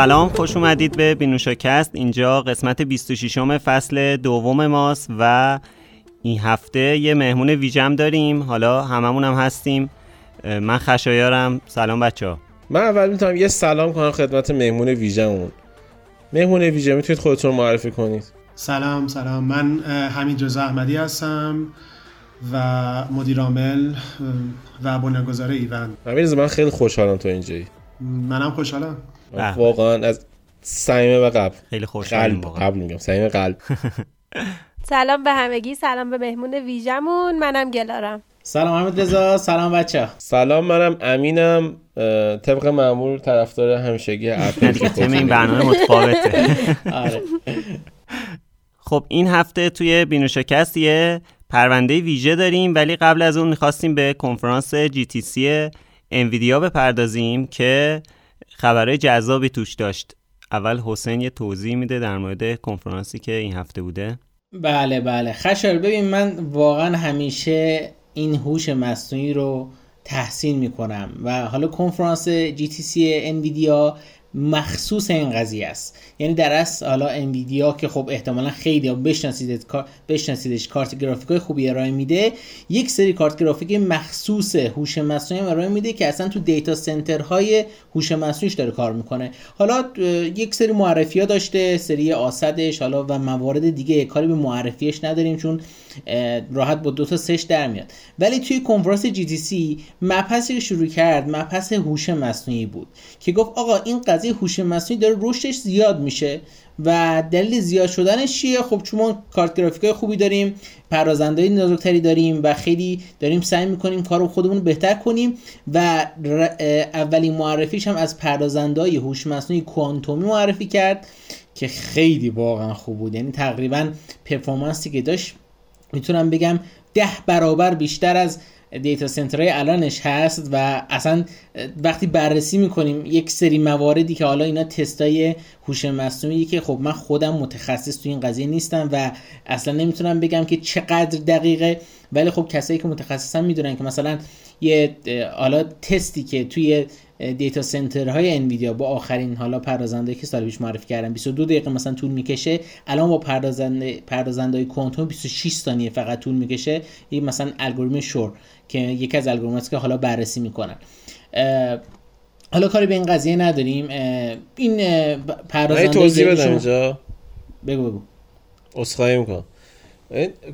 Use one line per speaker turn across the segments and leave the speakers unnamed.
سلام خوش اومدید به بینوشاکست اینجا قسمت 26 فصل دوم ماست و این هفته یه مهمون ویژم داریم. حالا هممون هم هستیم. من خشایارم. سلام بچه ها.
من اول می‌تونم یه سلام کنم خدمت مهمون ویژمون مهمون ویژه می‌تونید خودتون معرفی کنید.
سلام سلام. من حمید رضا احمدی هستم و مدیر عامل و بنیانگذار ایون
من خیلی خوشحالم تو اینجایی.
منم خوشحالم.
واقعا از صمیم و قلب
خیلی خوشحالم
قلب. قبل میگم صمیم قلب.
سلام به همگی سلام به مهمون ویژمون. منم گلارم.
سلام حمید رضا سلام بچه
سلام منم امینم. طبق معمول طرفدار همیشگی اپل
تم این برنامه متفاوته. خب این هفته توی بینوشکست یه پرونده ویژه داریم ولی قبل از اون می‌خواستیم به کنفرانس جی تی سی انویدیا بپردازیم که خبرهای جذابی توش داشت. اول حسین یه توضیح میده در مورد کنفرانسی که این هفته بوده.
بله بله. خشار ببین من واقعا همیشه این هوش مصنوعی رو تحسین می‌کنم و حالا کنفرانس سی انویدیا مخصوص این قضیه است. یعنی در اصل حالا انویدیا که خب احتمالا خیلی بشناسید بشناسیدش کارت گرافیک های خوبی ارائه میده یک سری کارت گرافیک مخصوص هوش مصنوعی ارائه میده که اصلا تو دیتا سنترهای هوش مصنوعیش داره کار می‌کنه. حالا یک سری معرفی ها داشته سری آسدش حالا و موارد دیگه کاری به معرفیش نداریم چون راحت با دو تا سش در میاد. ولی توی کنفرانس جی تی سی مبحثی شروع کرد مبحث هوش مصنوعی بود که گفت آقا این قضیه هوش مصنوعی داره رشدش زیاد میشه و دلیل زیاد شدنش چیه؟ خب چون ما کارت گرافیک خوبی داریم پردازنده نازکتری داریم و خیلی داریم سعی می‌کنیم کارو خودمون بهتر کنیم و اولین معرفیش هم از پردازنده های هوش مصنوعی کوانتومی معرفی کرد که خیلی واقعا خوب بود. یعنی تقریبا پرفورمنسی که داشت می‌تونم بگم ده برابر بیشتر از دیتا سنترهای الانش هست و اصلا وقتی بررسی می‌کنیم یک سری مواردی که حالا اینا تستای هوش مصنوعی که خب من خودم متخصص تو این قضیه نیستم و اصلا نمی‌تونم بگم که چقدر دقیقه ولی خب کسایی که متخصصن می‌دونن که مثلا یه حالا تستی که توی دیتا سنتر های انویدیا با آخرین حالا پردازنده که سال پیش معرفی کردم 22 دقیقه مثلا طول می‌کشه. الان با پردازنده پردازنده های کوانتوم 26 ثانیه فقط طول می‌کشه. این مثلا الگوریتم شور که یکی از الگوریتم که حالا بررسی می‌کنن. حالا کاری به این قضیه نداریم. این پردازنده
توضیح بدم اینجا.
بگو بگو.
خواهش می‌کنم.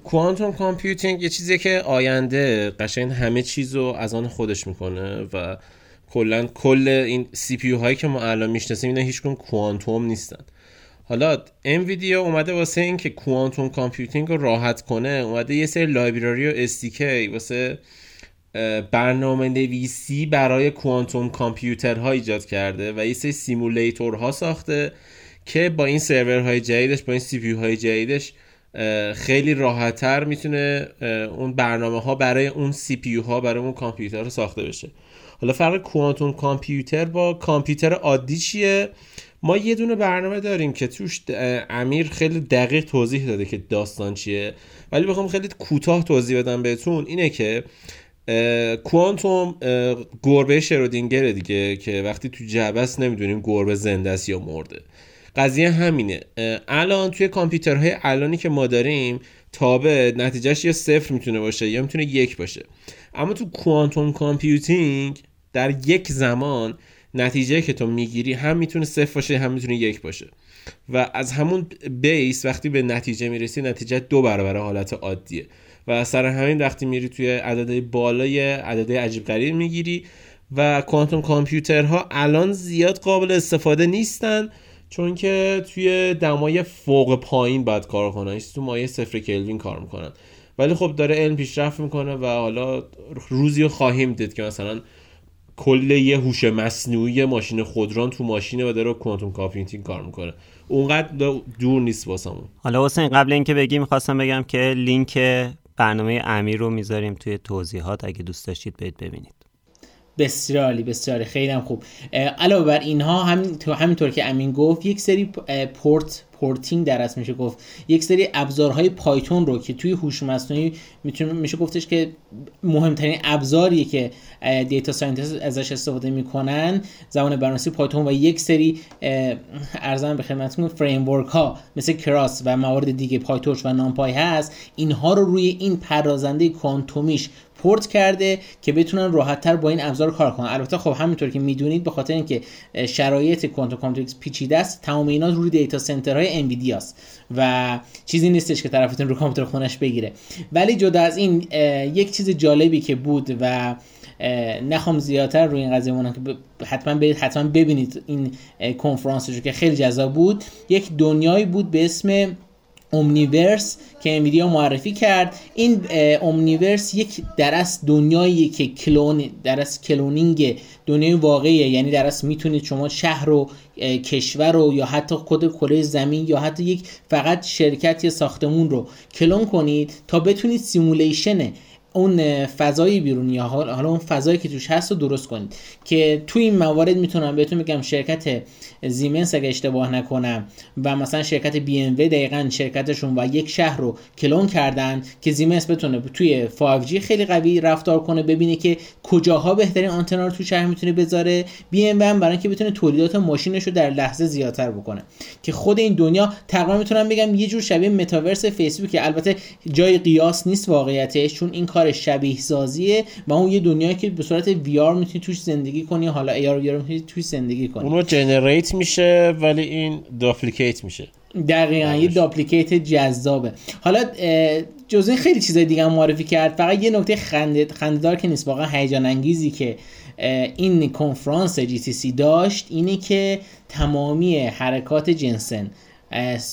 quantum computing یه چیزیه که آینده قشنگ همه چیز رو از آن خودش می‌کنه و کلا کل این CPU هایی که ما الان می‌شناسیم اینا هیچ quantum نیستن. حالا Nvidia اومده واسه اینکه quantum computing رو راحت کنه اومده یه سری library و SDK واسه برنامه نویسی برای quantum computer ها ایجاد کرده و یه سری simulator ها ساخته که با این سرورهای جدیدش با این CPU های جدیدش خیلی راحتتر می‌تونه اون برنامه ها برای اون CPU ها برای اون کامپیوتر ساخته بشه. حالا فرق quantum computer با کامپیوتر عادی چیه؟ ما یه دونه برنامه داریم که توش امیر خیلی دقیق توضیح داده که داستان چیه. ولی بخوام خیلی کوتاه توضیح بدم بهتون. اینه که کوانتوم گربه شرودینگر دیگه که وقتی تو جعبه است نمی‌دونیم گربه زنده است یا مرده. قضیه همینه. الان توی کامپیوترهای الانی که ما داریم تا به نتیجه‌ش یا صفر می‌تونه باشه یا می‌تونه یک باشه. اما تو quantum computing در یک زمان نتیجه که تو می‌گیری هم می‌تونه صفر باشه هم می‌تونه یک باشه. و از همون base وقتی به نتیجه می‌رسی نتیجه دو برابر حالت عادیه. و سر همین وقتی میری توی عدد بالای عدد عجیب غریب می‌گیری و quantum computer ها الان زیاد قابل استفاده نیستن چون که توی دمای فوق پایین باید کار کنن. تو مایه صفر کلوین کار می‌کنن. ولی خب داره علم پیشرفت می‌کنه و حالا روزی رو خواهیم دید که مثلا کل یه هوش مصنوعی ماشین خودران تو ماشینه و داره quantum computing کار می‌کنه. اونقدر دور نیست واسمون.
حالا حسین قبل اینکه بگی می‌خواستم بگم که لینک برنامه امیر رو می‌ذاریم توی توضیحات اگه دوست داشتید برید ببینید.
بسیار عالی بسیار خیلی هم خوب. علاوه بر اینها همین همینطور که امین گفت یک سری port porting در میشه گفت. یک سری ابزارهای پایتون رو که توی هوش مصنوعی می‌تونه میشه گفتش که مهمترین ابزاریه که data scientist ازش استفاده می‌کنن زبان برنامه‌نویسی پایتون و یک سری عرضم به خدمتتون فریم ها مثل Keras و موارد دیگه PyTorch و NumPy هست. اینها رو روی این پردازنده کوانتومیش پورت کرده که بتونن راحتتر با این ابزار کار کنن. البته خب همینطور که می‌دونید به خاطر اینکه شرایط quantum computing پیچیده است تمام اینا روی data center های انویدیا است و چیزی نیستش که طرفتون رو کامپیوتر خونش بگیره. ولی جدا از این یک چیز جالبی که بود و نخوام زیادتر روی این قضیه بمونم که حتما برید حتما ببینید این کنفرانس رو که خیلی جذاب بود. یک دنیایی بود به اسم Omniverse که انویدیا معرفی کرد. این Omniverse یک درس دنیایی که کلون درس cloning دنیای واقعیه. یعنی درس می‌تونید شما شهر و کشور رو یا حتی خود کره زمین یا حتی یک فقط شرکت یا ساختمون رو کلون کنید تا بتونید simulation اون فضای بیرون یا حالا اون فضایی که توش هست رو درست کنید. که توی این موارد می‌تونم بهتون بگم شرکت زیمنس اگه اشتباه نکنم و مثلا شرکت بی ام دقیقا شرکتشون و یک شهر رو کلون کردن که زیمنس بتونه توی 5G خیلی قوی رفتار کنه ببینه که کجاها بهترین آنتنا رو تو شهر می‌تونه بذاره. بی ام برای اینکه بتونه تولیدات ماشینش رو در لحظه زیادتر بکنه. که خود این دنیا تقریبا می‌تونم بگم یه جور شبیه متاورس فیسبوک البته جای قیاس نیست واقعیتش چون این کار شبیه سازیه و اون یه دنیایی که به صورت وی آر می‌تونی توش زندگی کنی حالا ای آر می‌تونی توش زندگی کنی.
اونو جنریت میشه ولی این داپلیکیت میشه.
دقیقا یه داپلیکیت جذابه. حالا جزء خیلی چیزای دیگه هم معرفی کرد. فقط یه نکته خندهدار که نیست واقعا هیجان انگیزی که این کنفرانس جی تی سی داشت اینه که تمامی حرکات جنسن.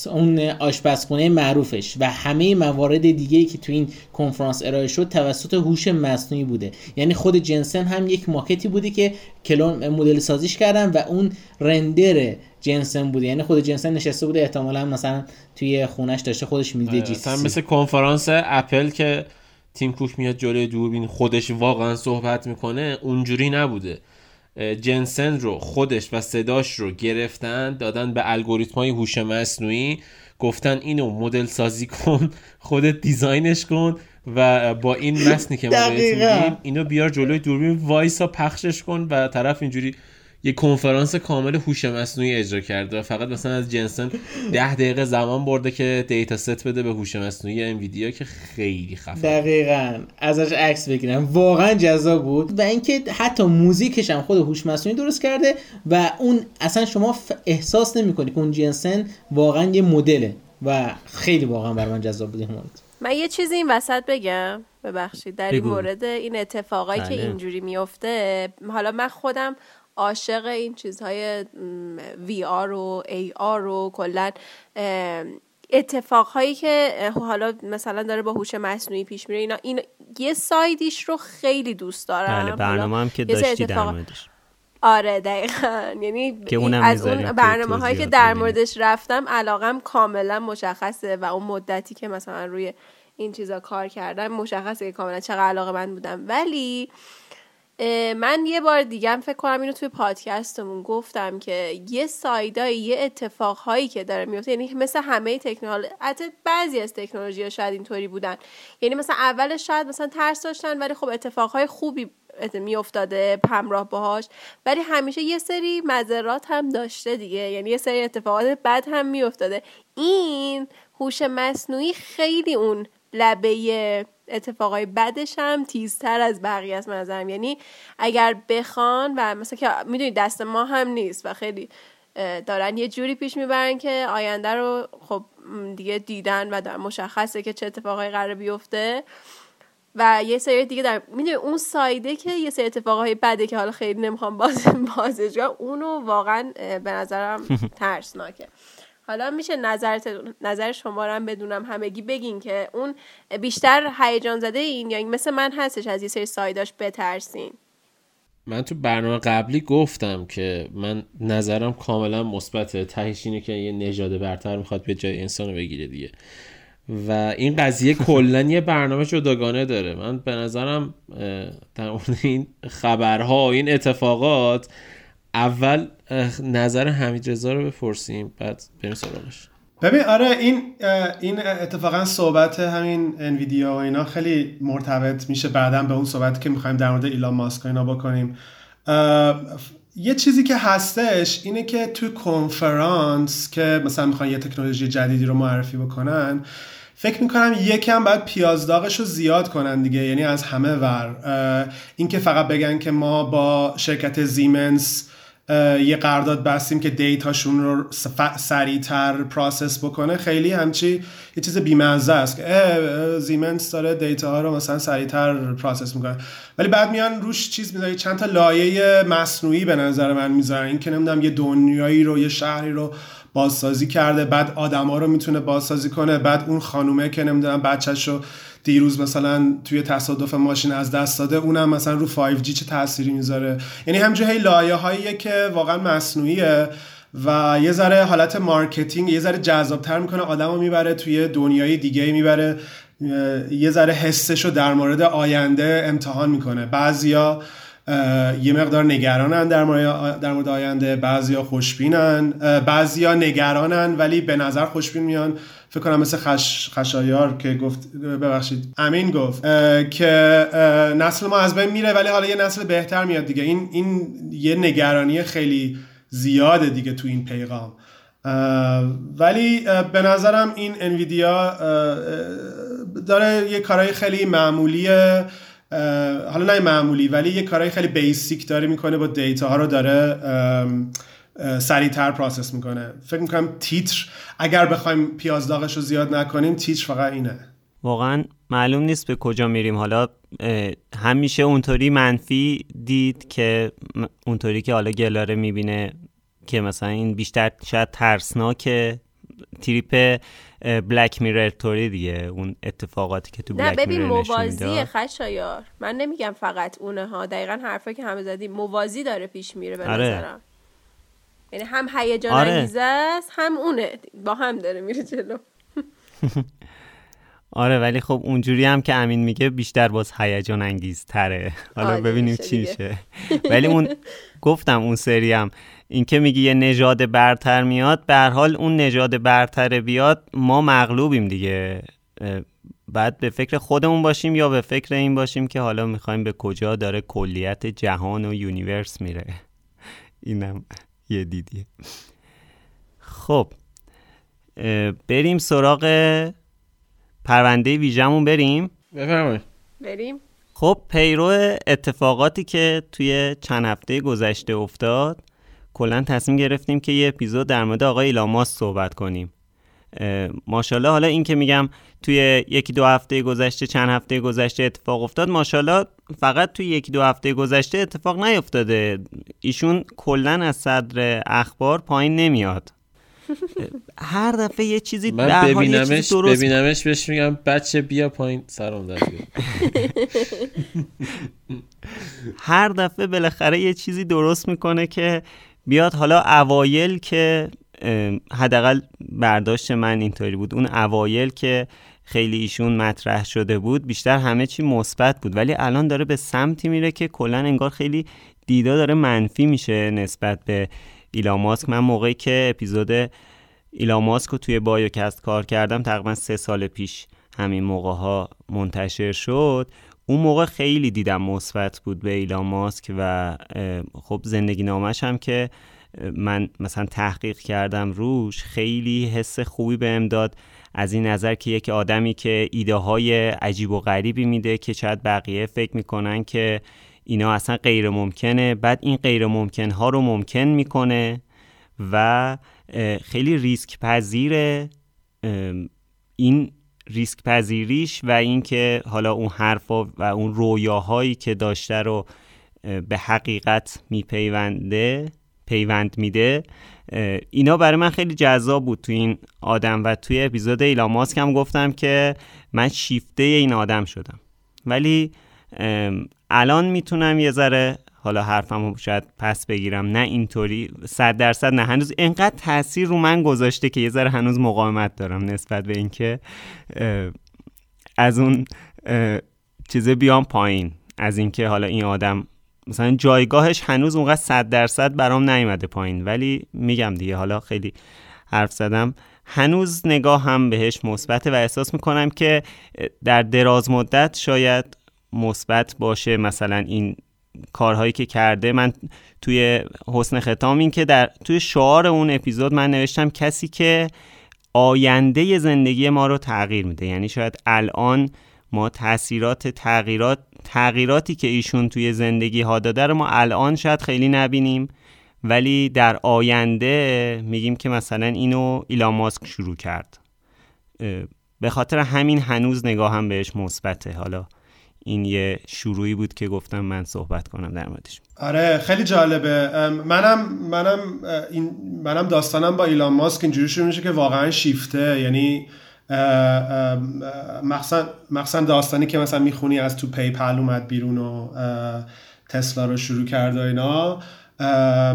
اون آشپزخونه معروفش و همه موارد دیگه که تو این کنفرانس ارائه شد توسط هوش مصنوعی بوده. یعنی خود جنسن هم یک ماکتی بوده که کلون مدل سازیش کردن و اون رندر جنسن بوده. یعنی خود جنسن نشسته بوده احتمالا مثلا توی خونش داشته خودش میده جی
مثل کنفرانس اپل که تیم کوک میاد جلوی دوربین خودش واقعا صحبت می‌کنه اونجوری نبوده. جنسن رو خودش و صداش رو گرفتن دادن به الگوریتم های هوش مصنوعی. گفتن اینو مدل سازی کن خودت design ش کن و با این متنی که ما بهت اینو بیار جلوی دوربین وایسا پخشش کن و طرف اینجوری یه کنفرانس کامل هوش مصنوعی اجرا کرده فقط مثلا از Jensen ده دقیقه زمان برده که data set بده به هوش مصنوعی انویدیا که خیلی خفن
دقیقا. ازش عکس بگیرم. واقعا جذاب بود. و اینکه حتی موزیکش هم خود هوش مصنوعی درست کرده و اون اصلا شما احساس نمی‌کنی که اون جنسن واقعا یه مدله. و خیلی واقعا بر من جذاب بود این مورد
من یه چیزی این وسط بگم. ببخشید. در این مورد این اتفاقایی که بله. اینجوری میفته حالا من خودم عاشق این چیزهای وی آر و ای آر و کلا اتفاقهایی که حالا مثلا داره با هوش مصنوعی پیش میره اینا این یه سایدیش رو خیلی دوست دارم.
بله برنامه هم که داشتی در موردش.
آره دقیقا. یعنی از اون برنامه هایی که در موردش رفتم علاقم کاملا مشخصه و اون مدتی که مثلا روی این چیزا کار کردم مشخصه که کاملا چقدر علاقه من بودم. ولی من یه بار دیگه فکر کنم اینو توی پادکستمون گفتم که یه سایدای یه اتفاقهایی که داره میفته یعنی مثل همه تکنولوژی حتی بعضی از تکنولوژی ها شاید اینطوری بودن. یعنی مثلا اولش شاید مثلا ترس داشتن ولی خب اتفاقهای خوبی میافتاده همراه باهاش. ولی همیشه یه سری مذرات هم داشته دیگه. یعنی یه سری اتفاقات بد هم میافتاده. این هوش مصنوعی خیلی اون لبه اتفاقای بدش هم تیزتر از بقیه است نظرم. یعنی اگر بخوان و مثلا که می‌دونید دست ما هم نیست و خیلی دارن یه جوری پیش می‌برن که آینده رو خب دیگه دیدن و مشخصه که چه اتفاقای قرار بیفته. و یه سری دیگه در می‌دونی اون سایده که یه سری اتفاقای بده که حالا خیلی نمی‌خوام باز بازش اونو واقعا به نظرم ترسناکه. حالا میشه نظرت نظر شما رو هم بدونم همگی بگین که اون بیشتر هیجان زده این یا مثل من هستش از یه سری سایداش بترسین.
من تو برنامه قبلی گفتم که من نظرم کاملا مثبت. تهش اینه که یه نژاد برتر می‌خواد به جای انسان رو بگیره دیگه. و این قضیه کلا یه برنامه جداگانه داره. من به نظرم در مورد این خبرها و این اتفاقات اول نظر حمید رضا رو بپرسیم بعد بریم سراغش.
ببین آره این این اتفاقا صحبت همین انویدیا و اینا خیلی مرتبط میشه بعدا به اون صحبت که می‌خوایم در مورد ایلان ماسک اینا بکنیم. یه چیزی که هستش اینه که تو کنفرانس که مثلا می‌خوان یه تکنولوژی جدیدی رو معرفی بکنن فکر می‌کنم یکم باید پیازداغش رو زیاد کنن دیگه یعنی از همه ور. اینکه فقط بگن که ما با شرکت زیمنس یه قرارداد بستیم که data شون رو سریعتر process بکنه. خیلی همچی یه چیز بیمزه است که زیمنس داره data ها رو مثلا سریعتر process می‌کنه. ولی بعد میان روش چیز می‌ذاره چند تا لایه مصنوعی به نظر من می‌ذارن. این که نمی‌دونم یه دنیایی رو یه شهری رو بازسازی کرده بعد آدما رو می‌تونه بازسازی کنه بعد اون خانومه که نمی‌دونم بچهش رو دیروز مثلا توی تصادف ماشین از دست داده اونم مثلا رو 5G چه تأثیری می‌ذاره؟ یعنی همینجوری هی لایه هاییه که واقعا مصنوعیه و یه ذره حالت marketing یه ذره جذابتر می‌کنه آدم رو می‌بره توی دنیای دیگه می‌بره یه ذره حسش رو در مورد آینده امتحان می‌کنه. بعضیا یه مقدار نگرانن در مورد در مورد آینده بعضیا خوشبینن بعضیا نگرانن ولی به نظر خوشبین میان. فکر کنم مثل خش... خشایار که گفت ببخشید. امین گفت که نسل ما از بین میره ولی حالا یه نسل بهتر میاد دیگه. این این یه نگرانی خیلی زیاده دیگه تو این پیغام. ولی به نظرم این انویدیا داره یه کارهای خیلی معمولیه. حالا نه معمولی ولی یه کارهای خیلی basic داره می‌کنه با data ها رو داره سریعتر process می‌کنه. فکر می‌کنم تیتر اگر بخوایم پیازداغش رو زیاد نکنیم تیتر فقط اینه.
واقعا معلوم نیست به کجا میریم. حالا همیشه اونطوری منفی دید که اونطوری که حالا گلاره می‌بینه که مثلا این بیشتر شاید ترسناک تریپ Black Mirror طوری دیگه. اون اتفاقاتی که تو Black
نه ببین موازی خشایار. من نمیگم فقط اونه ها دقیقا حرفه که همه زدیم موازی داره پیش میره به آره. نظرم. یعنی هم هیجان آره. انگیزه است هم اونه. با هم داره میره جلو.
آره ولی خب اونجوری هم که امین میگه بیشتر باز هیجان انگیز تره حالا آره، ببینیم چی میشه. ولی اون گفتم اون سری هم. این که میگی یه نژاد برتر میاد به حال اون نژاد برتر بیاد ما مغلوبیم دیگه. بعد به فکر خودمون باشیم یا به فکر این باشیم که حالا می‌خوایم به کجا داره کلیت جهان و universe میره. اینم. یه دیدیه. خب بریم سراغ پرونده ویژمون بریم.
بفرمایید.
بریم.
خب پیرو اتفاقاتی که توی چند هفته گذشته افتاد کلا تصمیم گرفتیم که یه اپیزود در مورد آقای ایلان ماسک صحبت کنیم. ماشاءالله حالا این که میگم توی یکی دو هفته گذشته چند هفته گذشته اتفاق افتاد ماشاءالله فقط توی یکی دو هفته گذشته اتفاق نیفتاده. ایشون کلا از صدر اخبار پایین نمیاد. هر دفعه یه چیزی
من ببینمش درست ببینمش بهش میگم بچه بیا پایین سرم در
هر دفعه بالاخره یه چیزی درست می‌کنه که بیاد. حالا اوایل که حداقل برداشت من اینطوری بود. اون اوایل که خیلی ایشون مطرح شده بود بیشتر همه چی مثبت بود. ولی الان داره به سمتی میره که کلا انگار خیلی دیدا داره منفی میشه نسبت به ایلان ماسک. من موقعی که اپیزود ایلان ماسک رو توی بایوکست کار کردم تقریبا سه سال پیش همین موقع ها منتشر شد. اون موقع خیلی دیدم مثبت بود به ایلان ماسک و خب زندگی نامش هم که من مثلا تحقیق کردم روش خیلی حس خوبی بهم داد. از این نظر که یک آدمی که ایده های عجیب و غریبی میده که شاید بقیه فکر می‌کنن که اینا اصلا غیر ممکنه بعد این غیر ممکن ها رو ممکن می‌کنه و خیلی ریسک پذیر این ریسک پذیریش و اینکه حالا اون حرفا و اون رویاهایی که داشته رو به حقیقت میپیونده. پیوند میده. اینا برای من خیلی جذاب بود تو این آدم و توی اپیزود ایلان ماسک هم گفتم که من شیفته این آدم شدم. ولی الان می‌تونم یه ذره حالا حرفم شاید پس بگیرم نه اینطوری صد درصد نه. هنوز اینقدر تاثیر رو من گذاشته که یه ذره هنوز مقاومت دارم نسبت به اینکه از اون چیزه بیام پایین. از اینکه حالا این آدم مثلا جایگاهش هنوز اونقدر صد درصد برام نیومده پایین. ولی میگم دیگه حالا خیلی حرف زدم. هنوز نگاه هم بهش مثبت و احساس می‌کنم که در دراز مدت شاید مثبت باشه. مثلا این کارهایی که کرده من توی حسن ختام این که در توی شعار اون اپیزود من نوشتم کسی که آینده زندگی ما رو تغییر میده. یعنی شاید الان ما تاثیرات تغییرات تغییراتی که ایشون توی زندگی ها داده رو ما الان شاید خیلی نبینیم. ولی در آینده میگیم که مثلا اینو ایلان ماسک شروع کرد. به خاطر همین هنوز نگاه هم بهش مثبته. حالا این یه شروعی بود که گفتم من صحبت کنم در موردش.
آره خیلی جالبه. منم منم این منم داستانم با ایلان ماسک اینجوری شروع میشه که واقعا شیفته. یعنی مخصوصا داستانی که مثلا می‌خونی از تو PayPal اومد بیرون و تسلا رو شروع کرد و اینا.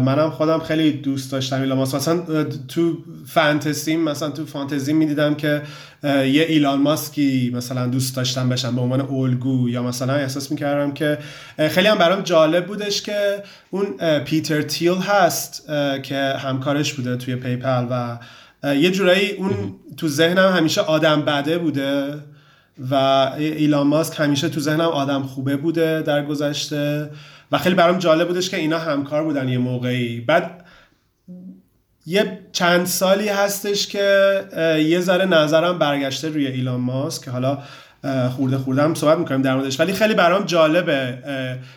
منم خودم خیلی دوست داشتم ایلان ماسک. مثلا تو فانتزی مثلا تو فانتزی می‌دیدم که یه ایلان ماسکی مثلا دوست داشتم بشم به عنوان الگو یا مثلا احساس می‌کردم که خیلی هم برام جالب بودش که اون پیتر تیل هست که همکارش بوده توی پیپل و یه جورایی اون تو ذهنم همیشه آدم بده بوده و ایلان ماسک همیشه تو ذهنم آدم خوبه بوده در گذشته و خیلی برام جالب بودش که اینا همکار بودن یه موقعی. بعد یه چند سالی هستش که یه ذره نظرم برگشته روی ایلان ماسک. که حالا خورده خورده هم صحبت می‌کنیم در موردش. ولی خیلی برام جالبه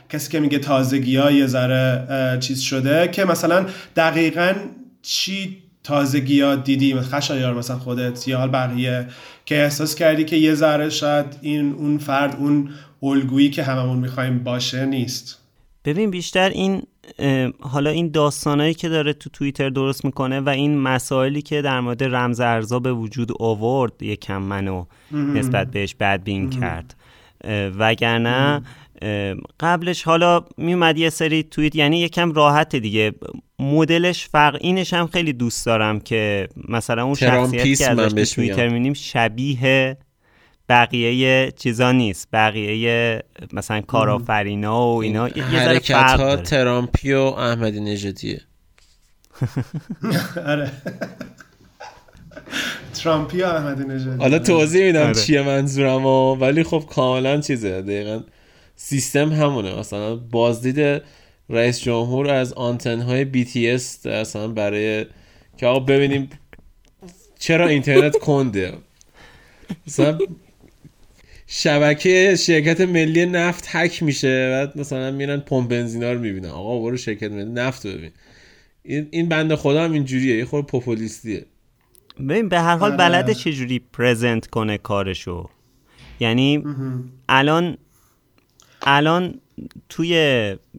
کسی که میگه تازگی ها یه ذره چیز شده که مثلا دقیقا چی تازگی ها دیدی خشایار مثلا خودت یا بقیه که احساس کردی که یه ذره شاید این اون فرد اون الگویی که هممون می‌خوایم باشه نیست.
ببین بیشتر این حالا این داستانایی که داره تو توییتر درست می‌کنه و این مسائلی که در مورد رمز ارزا به وجود آورد یکم منو نسبت بهش بدبین کرد. وگرنه قبلش حالا میومد یه سری توییت یعنی یکم راحت دیگه. مدلش فرق اینش هم خیلی دوست دارم که مثلا اون شخصیت که ازش توییتر می‌بینیم شبیه بقیه چیزا نیست. بقیه مثلا کارآفرینا و اینا. یه
حرکت ها ترامپی و احمدی نژادیه.
آره. ترامپی و احمدی نژادی
حالا توضیح میدم آره. چیه منظورم ولی خب کاملا چیزه دقیقا. سیستم همونه. مثلا بازدید رئیس جمهور از آنتن های BTS اصلا برای که آقا ببینیم چرا اینترنت کنده. مثلا شبکه شرکت ملی نفت هک میشه بعد مثلا میرن پمپ بنزینا رو می‌بینن. آقا برو شرکت ملی نفت ببین. این این بنده خدا هم اینجوریه یه خورده پوپولیستیه.
ببین به هر حال آره. بلده چجوری پرزنت کنه کارشو؟ یعنی الان الان توی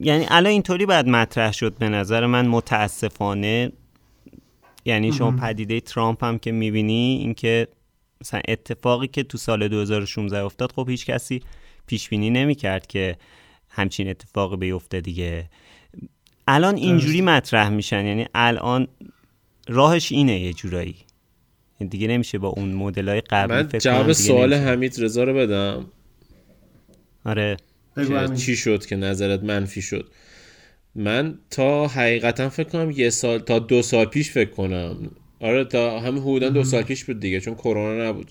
یعنی الان اینطوری باید مطرح شد به نظر من متاسفانه. یعنی شما پدیده ترامپ هم که می‌بینی اینکه مثلا اتفاقی که تو سال 2016 افتاد خب هیچ کسی پیش بینی نمی‌کرد که همچین اتفاقی بیفته دیگه. الان اینجوری مطرح میشن. یعنی الان راهش اینه یه جورایی. دیگه نمیشه با اون مدل های قبلی
من جواب سوال حمید رضا رو بدم.
آره.
چی شد که نظرت منفی شد؟ من تا حقیقتا فکر کنم یه سال تا دو سال پیش فکر کنم. آره تا همین حدودا دو سال پیش بود دیگه چون کرونا نبود.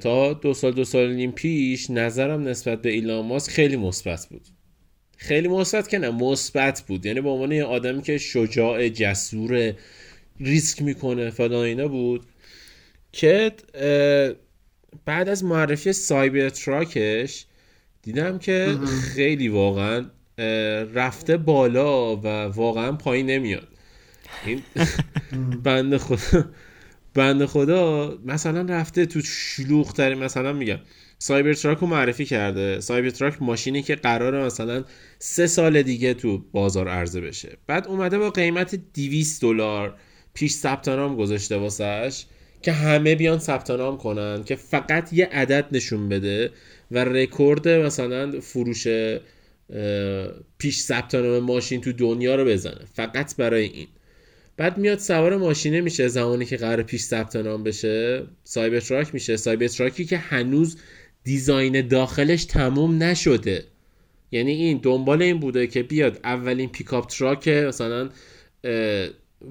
تا دو سال دو سال نیم پیش نظرم نسبت به ایلان ماسک خیلی مثبت بود. خیلی مثبت که نه مثبت بود. یعنی به عنوان یه آدمی که شجاع جسور ریسک می‌کنه فلان اینا بود. که بعد از معرفی سایبر تراکش دیدم که خیلی واقعا رفته بالا و واقعا پایین نمیاد. این بنده خدا بنده خدا مثلا رفته تو شلوغ تری مثلا میگم Cybertruck رو معرفی کرده. Cybertruck ماشینی که قراره مثلا سه سال دیگه تو بازار عرضه بشه. بعد اومده با قیمت 200 دلار پیش ثبت نام گذاشته واسش که همه بیان ثبت نام کنن که فقط یه عدد نشون بده. و رکورد مثلا فروش پیش ثبت نام ماشین تو دنیا رو بزنه. فقط برای این. بعد میاد سوار ماشینه میشه زمانی که قرار پیش ثبت نام بشه. Cybertruck میشه. Cybertruck ی که هنوز design داخلش تموم نشده. یعنی این دنبال این بوده که بیاد اولین pickup truck مثلا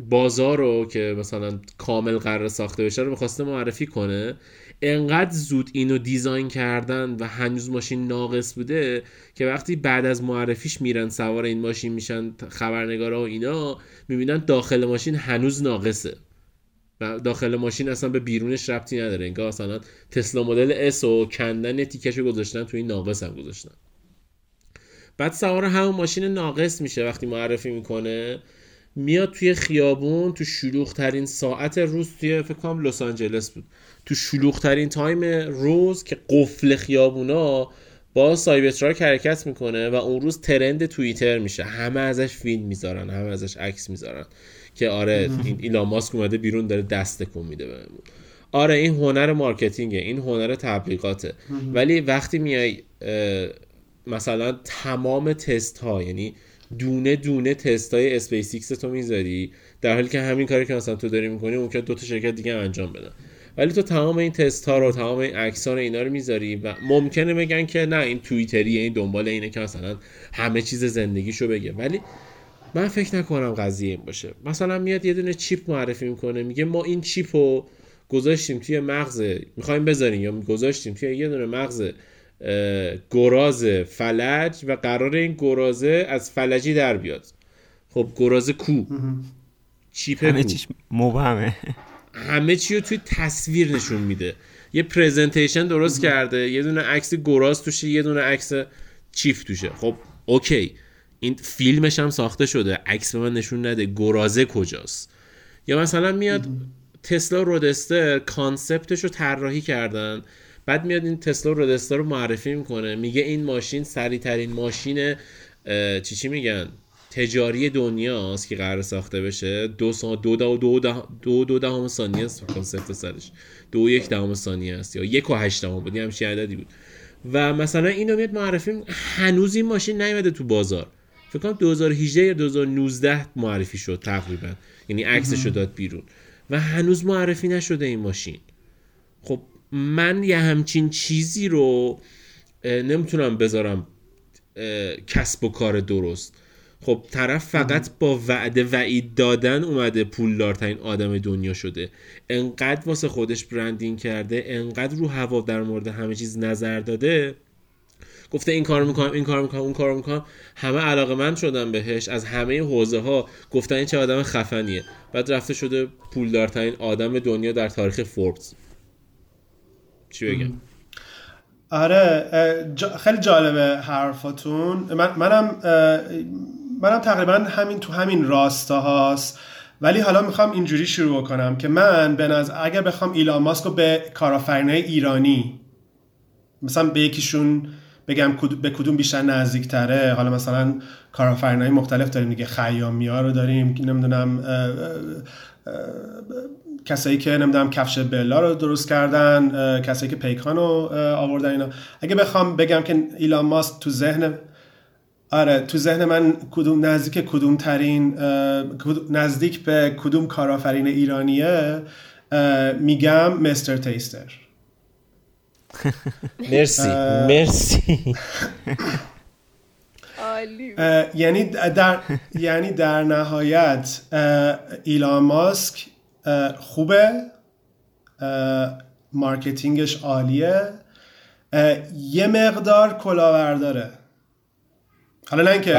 بازار رو که مثلا کامل قرار ساخته بشه رو می‌خواسته معرفی کنه. انقدر زود اینو design کردن و هنوز ماشین ناقص بوده که وقتی بعد از معرفیش میرن سوار این ماشین میشن خبرنگارا و اینا می‌بینن داخل ماشین هنوز ناقصه. و داخل ماشین اصلا به بیرونش ربطی نداره. انگار مثلا Tesla Model S و کندن تیکش گذاشتن توی ناقص هم گذاشتن. بعد سوار همون ماشین ناقص میشه وقتی معرفی می‌کنه. میاد توی خیابون تو شلوغ ترین ساعت روز توی فکر کنم لس آنجلس بود. تو شلوغ ترین time روز که قفل خیابونا با Cybertruck حرکت می‌کنه و اون روز trend Twitter میشه. همه ازش فیلم می‌ذارن همه ازش عکس می‌ذارن که آره این ایلان ماسک اومده بیرون داره دست تکون میده بهمون. آره این هنر marketing ه این هنر تبلیغاته. ولی وقتی میای مثلا تمام تست ها یعنی دونه دونه تست های اسپیس تو می‌ذاری در حالی که همین کاری که مثلا تو داری می‌کنی ممکن دو تا شرکت دیگه انجام بدن. ولی تو تمام این تست ها رو تمام این عکس ها رو اینا رو می‌ذاری و ممکنه بگن که نه این توییتریه این دنبال اینه که مثلا همه چیز زندگیشو بگه. ولی من فکر نکنم قضیه این باشه. مثلا میاد یه دونه chip معرفی می‌کنه میگه ما این chip رو گذاشتیم توی مغز می‌خوایم بذاریم یا گذاشتیم توی یه دونه مغز گراز فلج و قرار این گرازه از فلجی در بیاد. خب گراز کو. chip
همه چیش مبهمه.
همه چی رو توی تصویر نشون میده. یه presentation درست کرده یه دونه عکس گراز توشه یه دونه عکس chip توشه. خب okay. این فیلمش هم ساخته شده. عکس به من نشون نده گرازه کجاست. یا مثلا میاد Tesla Roadster concept ش رو طراحی کردن. بعد میاد این Tesla Roadster رو معرفی می‌کنه. میگه این ماشین سریع ترین ماشین چی چی میگن؟ تجاری دنیاست که قرار ساخته بشه. دو سا دو دو دو دو دو دهم ثانیه است. concept سرش دو یک دهم ثانیه است یا یک و هشت دهم بود. همچین عددی بود. و مثلا اینو میاد معرفی هنوز این ماشین نیومده تو بازار. فکر کنم 2018 یا 2019 معرفی شد تقریبا. یعنی عکسش رو داد بیرون. و هنوز معرفی نشده این ماشین. خب من یه همچین چیزی رو نمی‌تونم بذارم کسب و کار درست. خب طرف فقط با وعده وعید دادن اومده پولدارترین آدم دنیا شده. انقدر واسه خودش برندینگ کرده انقدر رو هوا در مورد همه چیز نظر داده. گفته این کار می‌کنم این کار می‌کنم اون کار می‌کنم. همه علاقه من شدن بهش از همه حوزه ها گفتن این چه آدم خفنیه. بعد رفته شده پولدارترین آدم دنیا در تاریخ فوربس چی بگم؟
آره خیلی جالبه حرفاتون. من منم منم تقریبا همین تو همین راستا هاست ولی حالا می‌خوام اینجوری شروع کنم که من به نظر اگر بخوام ایلان ماسک رو به کارآفرینای ایرانی مثلا به یکیشون بگم به کدوم بیشتر نزدیک تره حالا مثلا کارآفرینای مختلف داریم دیگه خیامی ها رو داریم نمی‌دونم کسایی که نمی‌دونم کفش بلا رو درست کردن کسایی که پیکان رو آوردن اینا. اگه بخوام بگم که ایلان ماسک تو ذهن آره تو ذهن من کدوم نزدیک کدوم ترین نزدیک به کدوم کارآفرین ایرانیه میگم مستر تیستر.
مرسی مرسی.
یعنی در یعنی در نهایت ایلان ماسک خوبه مارکتینگش عالیه. یه مقدار کلاورداره حالا نه اینکه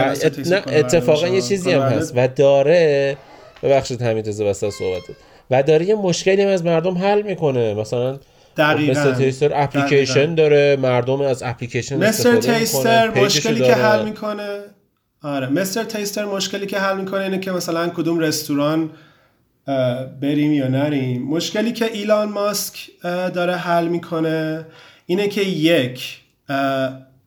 اتفاقا یه چیزی هم هست و داره ببخشید همین تازه وسط صحبت و داره یه مشکلی هم از مردم حل می‌کنه. مثلا
دقیقاً
مثل تیستر اپلیکیشن داره مردم از اپلیکیشن
مستر تیستر مشکلی که حل می‌کنه. آره مستر تیستر مشکلی که حل می‌کنه اینه که مثلا کدوم رستوران بریم یا نریم. مشکلی که ایلان ماسک داره حل می‌کنه اینه که یک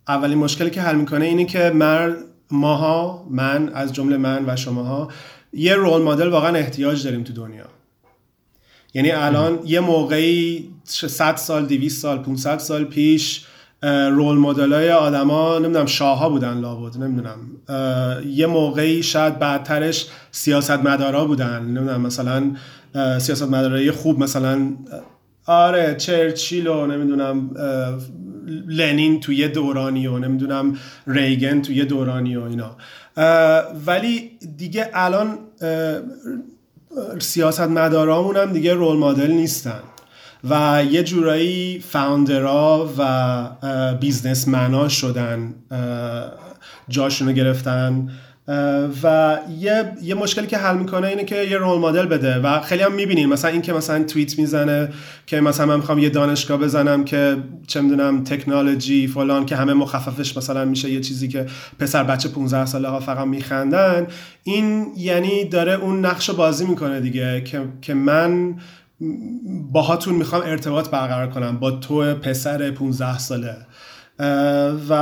اولین مشکلی که حل می‌کنه اینه که مرد ماها من از جمله من و شماها یه رول مدل واقعا احتیاج داریم تو دنیا. یعنی الان یه موقعی 100 سال 200 سال 500 سال پیش رول مدل های آدما نمی‌دونم شاه بودن لابد نمی‌دونم. یه موقعی شاید بعدترش سیاست مدارا بودن. نمی‌دونم مثلا سیاست مدارای خوب مثلا آره چرچیل و نمی‌دونم لنین توی دورانی و نمی‌دونم ریگن توی دورانی و اینا. ولی دیگه الان سیاست مدارامون هم دیگه رول مدل نیستن. و یه جورایی فاوندرها و بیزنسمنا شدن جاشونو گرفتن. و یه, یه مشکلی که حل می‌کنه اینه که یه رول مدل بده و خیلی هم می‌بینیم مثلا این که مثلا توییت می‌زنه که مثلا من می‌خوام یه دانشگاه بزنم که چه می‌دونم تکنولوژی فلان که همه مخففش مثلا میشه یه چیزی که پسر بچه 15 ساله ها فقط میخندن. این یعنی داره اون نقش بازی می‌کنه دیگه که, که من باهاتون می‌خوام ارتباط برقرار کنم با تو پسر 15 ساله. و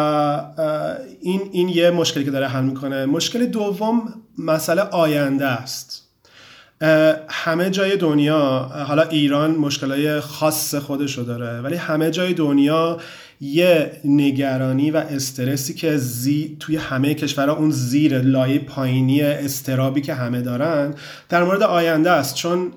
این این یه مشکلی که داره حل می‌کنه. مشکل دوم مسئله آینده است. همه جای دنیا حالا ایران مشکلای خاص خودشو داره ولی همه جای دنیا یه نگرانی و استرسی که زی توی همه کشورها اون زیر لایه پایینی استرابی که همه دارن در مورد آینده است. چون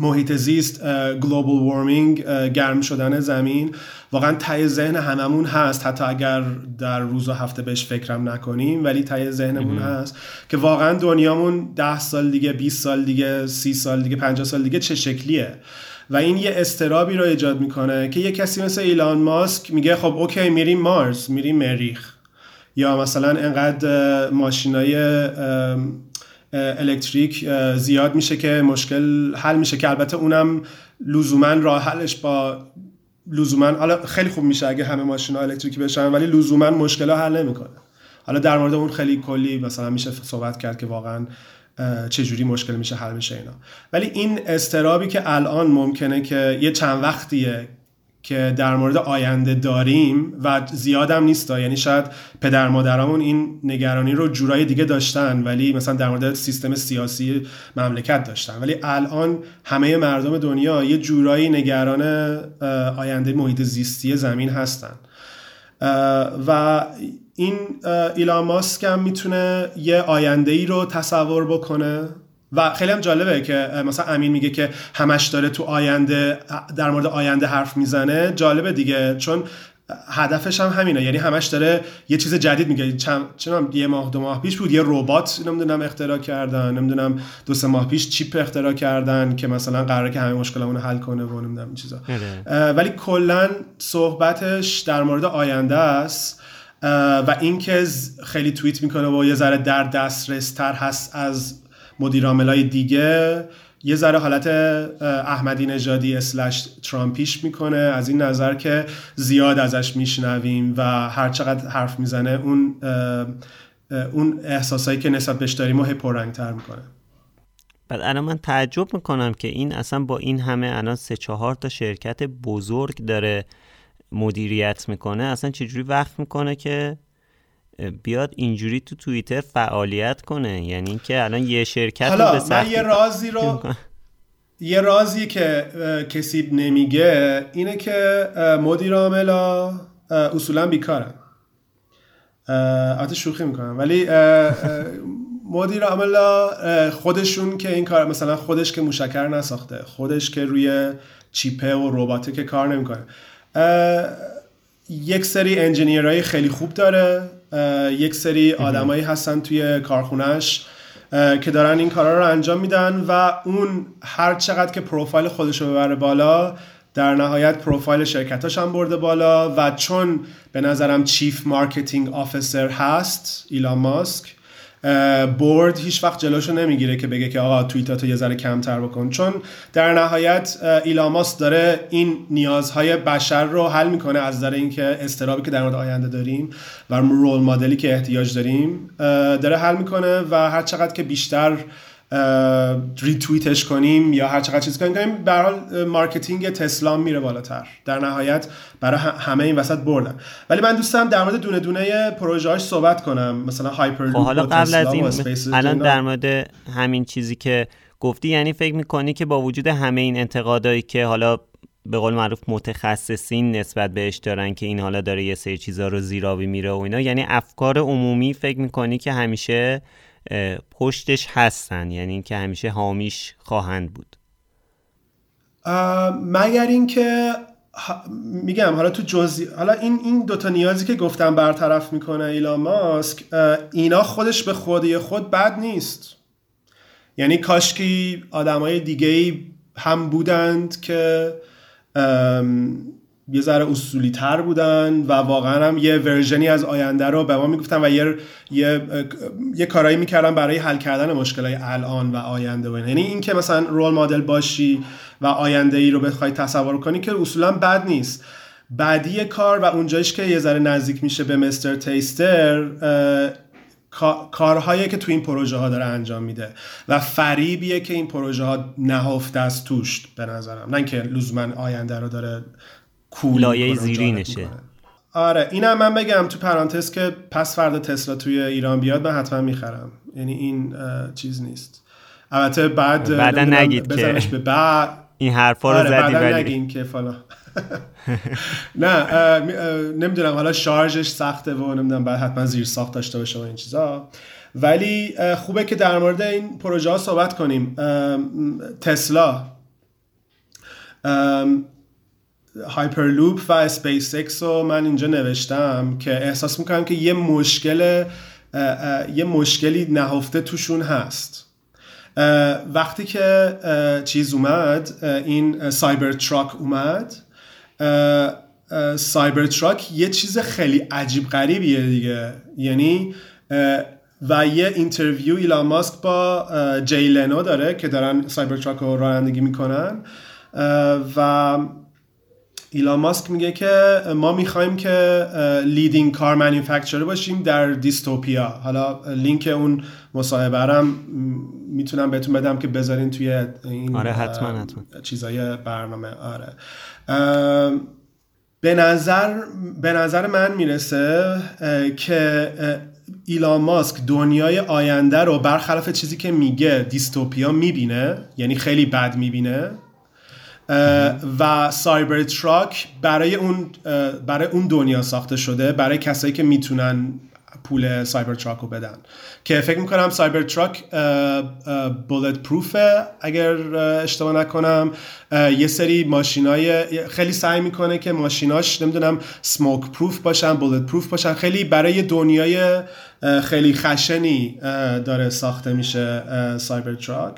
محیط زیست گلوبال وارمینگ گرم شدن زمین. واقعا تای ذهن هممون هست حتی اگر در روز و هفته بهش فکرم نکنیم ولی تای ذهنمون هست که واقعا دنیامون ده سال دیگه 20 سال دیگه سی سال دیگه 50 سال دیگه چه شکلیه. و این یه استرابی رو ایجاد می‌کنه که یه کسی مثل ایلان ماسک میگه خب اوکی میریم مارس میریم مریخ. یا مثلا انقدر ماشینای الکتریک زیاد میشه که مشکل حل میشه که البته اونم لزوما راه حلش با لزوما حالا خیلی خوب میشه اگه همه ماشینا الکتریکی بشن ولی لزوما مشکل حل نمی‌کنه. حالا در مورد اون خیلی کلی مثلا میشه صحبت کرد که واقعا چجوری مشکل میشه حل میشه اینا. ولی این استرابی که الان ممکنه که یه چند وقتیه که در مورد آینده داریم و زیادم نیست یعنی شاید پدر مادرامون این نگرانی رو جورای دیگه داشتن ولی مثلا در مورد سیستم سیاسی مملکت داشتن. ولی الان همه مردم دنیا یه جورایی نگران آینده محیط زیستی زمین هستن. و این ایلان ماسک هم می‌تونه یه آینده ای رو تصور بکنه. و خیلی هم جالبه که مثلا امین میگه که همش داره تو آینده در مورد آینده حرف می‌زنه جالبه دیگه چون هدفش هم همینه. یعنی همش داره یه چیز جدید میگه. چند یه ماه دو ماه پیش بود یه ربات نمی‌دونم اختراع کردن نمی‌دونم دو سه ماه پیش چیپ اختراع کردن که مثلا قراره که همه مشکلمون حل کنه و نمی‌دونم این چیزا. آره. ولی کلا صحبتش در مورد آینده است. و اینکه خیلی توییت می‌کنه و یه ذره در دسترس تر هست از مدیرعاملای دیگه. یه ذره حالت احمدی نژادی اسلش ترامپیش می‌کنه. از این نظر که زیاد ازش میشنویم و هر چقدر حرف می‌زنه اون اون احساسایی که نسبت بهش داریم و هی می‌کنه.
بعد الان من تعجب می‌کنم که این اصلا با این همه الان سه چهار تا شرکت بزرگ داره مدیریت می‌کنه. اصلا چجوری وقت می‌کنه که بیاد اینجوری تو توییتر فعالیت کنه. یعنی اینکه الان یه شرکت
حالا رو به من یه رازی رو یه رازی که کسی نمیگه اینه که مدیر عاملا اصولا بیکارن. البته شوخی می‌کنم. ولی مدیر عاملا خودشون که این کار مثلا خودش که موشکر نساخته خودش که روی چیپه و رباته که کار نمی‌کنه. یک سری انجینیرهای خیلی خوب داره. یک سری آدمایی هستن توی کارخونهش که دارن این کارا رو انجام میدن و اون هر چقدر که پروفایل خودش رو ببره بالا در نهایت پروفایل شرکتاش هم برده بالا و چون به نظرم chief marketing officer هست ایلان ماسک board هیچ وقت جلوشو نمی‌گیره که بگه که آقا توییتاتو یه ذره کمتر بکن. چون در نهایت ایلان ماسک داره این نیازهای بشر رو حل می‌کنه از نظر اینکه اضطرابی که در مورد آینده داریم و role model ی که احتیاج داریم داره حل می‌کنه و هر چقدر که بیشتر ریتویتش کنیم یا هر چقدر چیز کنیم. کنیم به حال marketing Tesla میره بالاتر. در نهایت برای همه این وسط بردن. ولی من دوستم در مورد دونه دونه پروژه‌اش صحبت کنم. مثلا هایپر
خب حالا قبل از این الان در مورد همین چیزی که گفتی یعنی فکر می‌کنی که با وجود همه این انتقادایی که حالا به قول معروف متخصصین نسبت بهش دارن که این حالا داره یه سری چیزا رو زیرابی میره و اینا یعنی افکار عمومی فکر می‌کنی که همیشه پشتش هستن یعنی اینکه همیشه حامیش خواهند بود.
مگر اینکه میگم حالا تو جزئی حالا این این دوتا نیازی که گفتم برطرف می‌کنه ایلان ماسک اینا خودش به خودی خود بد نیست. یعنی کاشکی آدمای دیگه هم بودند که یه ذره اصولی تر بودن و واقعا هم یه ورژنی از آینده رو به ما می‌گفتن و یه یه, یه کارایی می‌کردن برای حل کردن مشکلای الان و آینده و یعنی این که مثلا رول مدل باشی و آینده ای رو بخوای تصور کنی که اصولا بد نیست. بعدی کار و اونجایش که یه ذره نزدیک میشه به مستر تیستر کارهایی که تو این پروژه ها داره انجام میده و فریبیه که این پروژه ها نهفته از توش به نظرم. نه که لزوما آینده رو داره
کولایه زیری نشه
آره اینم من بگم تو پرانتز که پس فردا تسلا توی ایران بیاد من حتما می‌خرم. یعنی این چیز نیست. البته بعد
بعدا نگید که
به بعد.
این حرفا رو
آره
زدی ولی
نگین که فلان. نه نمی‌دونم حالا شارژش سخته و نمی‌دونم بعد حتما زیر ساخت داشته باشه و این چیزا. ولی خوبه که در مورد این پروژه ها صحبت کنیم. Tesla. Hyperloop و اسپیس اکس رو من اینجا نوشتم که احساس می‌کنم که یه مشکل یه مشکلی نهفته توشون هست. وقتی که چیز اومد این Cybertruck اومد Cybertruck یه چیز خیلی عجیب غریبیه دیگه. یعنی و یه interview ایلان ماسک با جی لنو داره که دارن Cybertruck رو رانندگی می‌کنن. و ایلان ماسک میگه که ما می‌خوایم که leading car manufacturer باشیم در dystopia. حالا لینک اون مصاحبه هم می‌تونم بهتون بدم که بذارین توی این
آره حتما حتما.
چیزای برنامه. آره. به نظر به نظر من می‌رسه که ایلان ماسک دنیای آینده رو برخلاف چیزی که میگه dystopia می‌بینه یعنی خیلی بد می‌بینه. و Cybertruck برای اون برای اون دنیا ساخته شده برای کسایی که می‌تونن پول Cybertruck رو بدن. که فکر می‌کنم Cybertruck bulletproof ه اگر اشتباه نکنم. یه سری ماشینای خیلی سعی می‌کنه که ماشیناش نمی‌دونم smoke proof باشن bulletproof باشن. خیلی برای دنیای خیلی خشنی داره ساخته میشه Cybertruck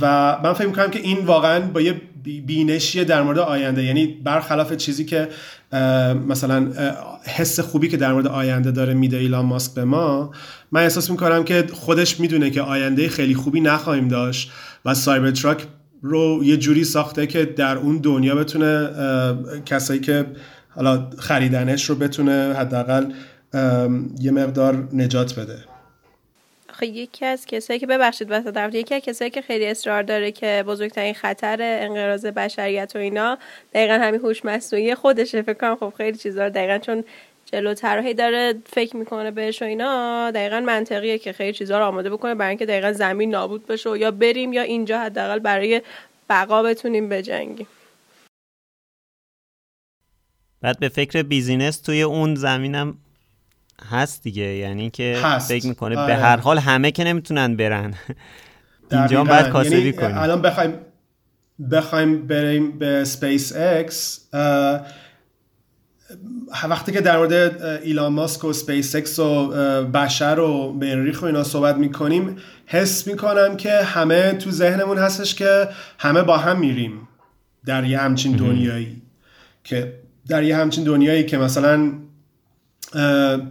و من فکر می‌کنم که این واقعا با یه بینشیه در مورد آینده یعنی برخلاف چیزی که مثلا حس خوبی که در مورد آینده داره میده ایلان ماسک به ما من احساس می‌کنم که خودش می‌دونه که آینده خیلی خوبی نخواهیم داشت و Cybertruck رو یه جوری ساخته که در اون دنیا بتونه کسایی که حالا خریدنش رو بتونه حداقل یه مقدار نجات بده.
خب یکی از کسایی که ببخشید وسط در یکی از کسایی که خیلی اصرار داره که بزرگترین خطر انقراض بشریت و اینا دقیقا همین هوش مصنوعی خودشه. فکر کنم خب خیلی چیزا دقیقا چون جلوتر هی داره فکر می‌کنه بهش و اینا دقیقا منطقیه که خیلی چیزا رو آماده بکنه برای اینکه دقیقا زمین نابود بشه و یا بریم یا اینجا حداقل برای بقا بتونیم بجنگیم.
بعد به فکر business توی اون زمینم هست دیگه. یعنی که فکر می‌کنه به هر حال همه که نمی‌تونن برن. اینجا باید کاسبی یعنی کنیم
الان بخوایم بخوایم بریم به سپیس اکس وقتی که در مورد ایلان ماسک و سپیس اکس و بشر و مریخ و اینا صحبت می‌کنیم حس می‌کنم که همه تو ذهنمون هستش که همه با هم میریم در یه همچین دنیایی که در یه همچین دنیایی که مثلا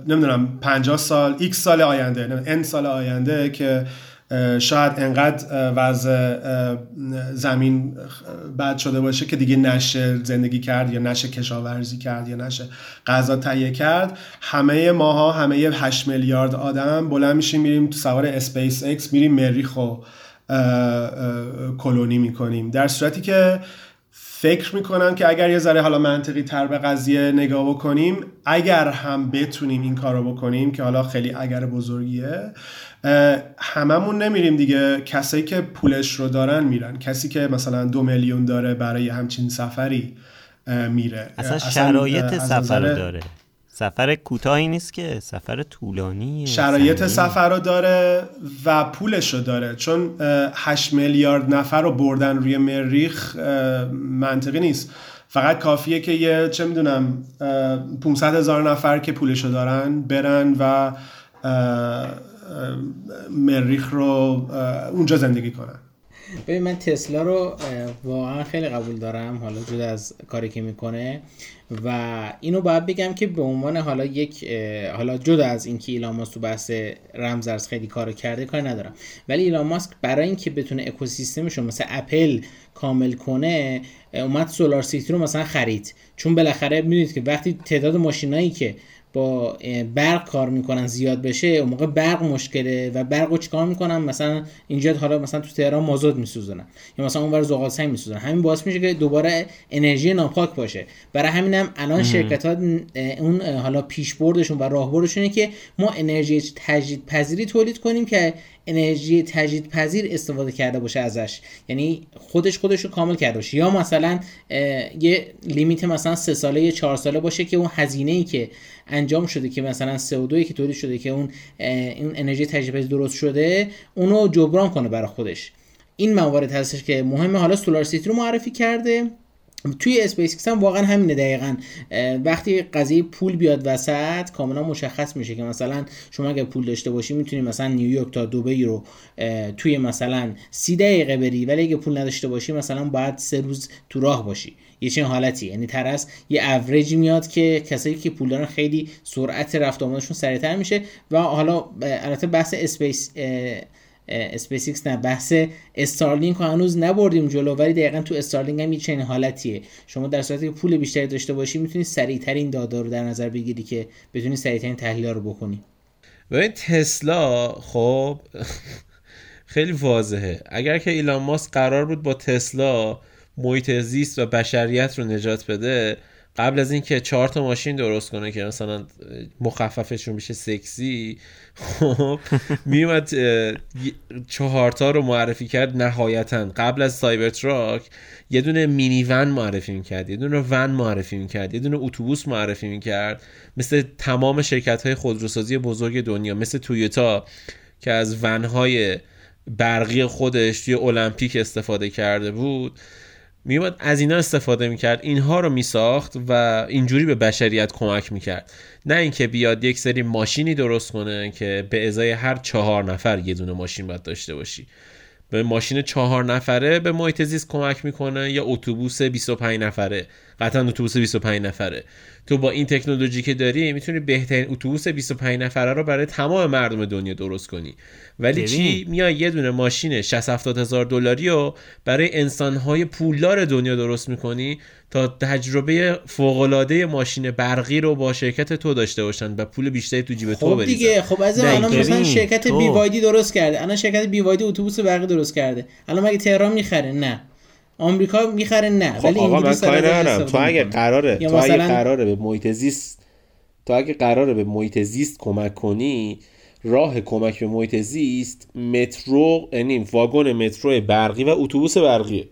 نمی‌دونم 50 سال x سال آینده n سال آینده که شاید انقدر وضع زمین بد شده باشه که دیگه نشه زندگی کرد یا نشه کشاورزی کرد یا نشه غذا تهیه کرد. همه ماها همه 8 میلیارد آدم بلند میشیم میریم تو سوار اسپیس اکس میریم مریخ و کلونی می‌کنیم. در صورتی که فکر می‌کنم که اگر یه ذره حالا منطقی تر به قضیه نگاه بکنیم اگر هم بتونیم این کار رو بکنیم که حالا خیلی اگر بزرگیه هممون نمیریم دیگه. کسایی که پولش رو دارن میرن. کسی که مثلا دو میلیون داره برای همچین سفری میره.
اصلا شرایط سفر رو داره. سفر کوتاهی نیست که سفر طولانی
شرایط سفر رو داره و پولش رو داره. چون 8 میلیارد نفر رو بردن روی مریخ منطقی نیست. فقط کافیه که یه چه می‌دونم 500 هزار نفر که پولش رو دارن برن و مریخ رو اونجا زندگی کنن.
ببین من تسلا رو واقعا خیلی قبول دارم. حالا جدا از کاری که می‌کنه. و اینو باید بگم که به عنوان حالا یک حالا جدا از اینکه ایلان ماسک تو بحث رمزارز خیلی کارو کرده کار ندارم. ولی ایلان ماسک برای اینکه بتونه اکوسیستمش رو مثل اپل کامل کنه اومد سولار سیتی رو مثلا خرید. چون بالاخره می‌دونید که وقتی تعداد ماشینایی که با برق کار می‌کنن زیاد بشه اون موقع برق مشکله و برق رو چیکار می‌کنن؟ مثلا اینجا حالا مثلا تو تهران مازوت میسوزونن یا مثلا اونور زغال سنگ میسوزونن. همین باعث میشه که دوباره انرژی ناپاک باشه. برای همینم الان شرکت ها اون حالا پیشبردشون و راهبردشون اینه که ما انرژی تجدید پذیری تولید کنیم که انرژی تجدید پذیر استفاده کرده باشه ازش. یعنی خودش خودش رو کامل کرده باشه. یا مثلا یه لیمیت مثلا سه ساله یا چهار ساله باشه که اون هزینه ای که انجام شده که مثلا CO2 که تولید شده که اون این انرژی تجدید پذیر درست شده اونو جبران کنه برای خودش. این موارد هستش که مهمه. حالا سولار سیتی رو معرفی کرده. توی space هم واقعا همینه دقیقا. وقتی قضیه پول بیاد وسط کاملا مشخص میشه که مثلا شما اگر پول داشته باشی می‌تونی مثلا نیویورک تا دوبی رو توی مثلا سی دقیقه بری ولی اگه پول نداشته باشی مثلا باید سه روز تو راه باشی. یه چنین حالتی. یعنی ترس یه اوریجی میاد که کسایی که پول دارن خیلی سرعت رفت آمدشون سریعتر میشه. و حالا البته بحث space space نه. بحث استارلینک رو هنوز نبردیم جلو ولی دقیقا تو استارلینک هم یه چنین حالتیه. شما در صورتی که پول بیشتری داشته باشی می‌تونی سریعترین دادا رو در نظر بگیری که بتونی سریعترین تحلیل رو بکنی.
این تسلا خب خیلی واضحه. اگر که ایلان ماسک قرار بود با تسلا محیط زیست و بشریت رو نجات بده قبل از اینکه چهار تا ماشین درست کنه که مثلا مخففشون میشه سکسی خب میومد چهار تا رو معرفی کرد نهایتا. قبل از سایبر تراک یه دونه مینی ون معرفی می‌کرد یه دونه ون معرفی می‌کرد یه دونه اتوبوس معرفی می‌کرد مثل تمام شرکت های خودروسازی بزرگ دنیا مثل تویوتا که از ونهای برقی خودش توی المپیک استفاده کرده بود. میومد از اینا استفاده می‌کرد. اینها رو میساخت و اینجوری به بشریت کمک می‌کرد. نه اینکه بیاد یک سری ماشینی درست کنه که به ازای هر چهار نفر یه دونه ماشین باید داشته باشی. به ماشین چهار نفره به محیط زیست کمک می‌کنه یا اتوبوس 25 نفره. قطعا اتوبوس 25 نفره. تو با این تکنولوژی که داری می‌تونی بهترین اتوبوس 25 نفره رو برای تمام مردم دنیا درست کنی. ولی چی؟ میای یه دونه ماشین 60 70 هزار دلاری رو برای انسانهای پولدار دنیا درست می‌کنی تا تجربه فوق ماشین برقی رو با شرکت تو داشته باشن و پول بیشتری تو جیب تو
خب دیگه خب از الان مثلا شرکت بی وایدی درست کرده. الان شرکت بی وایدی اتوبوس برقی درست کرده. الان مگه تهران می‌خره؟ نه. آمریکا می‌خره نه
خب ولی آقا من کاری ندارم. تو اگه قراره تو اگه قراره به محیط زیست تو اگه قراره به محیط زیست کمک کنی راه کمک به محیط زیست مترو یعنی واگن مترو برقی و اتوبوس برقیه.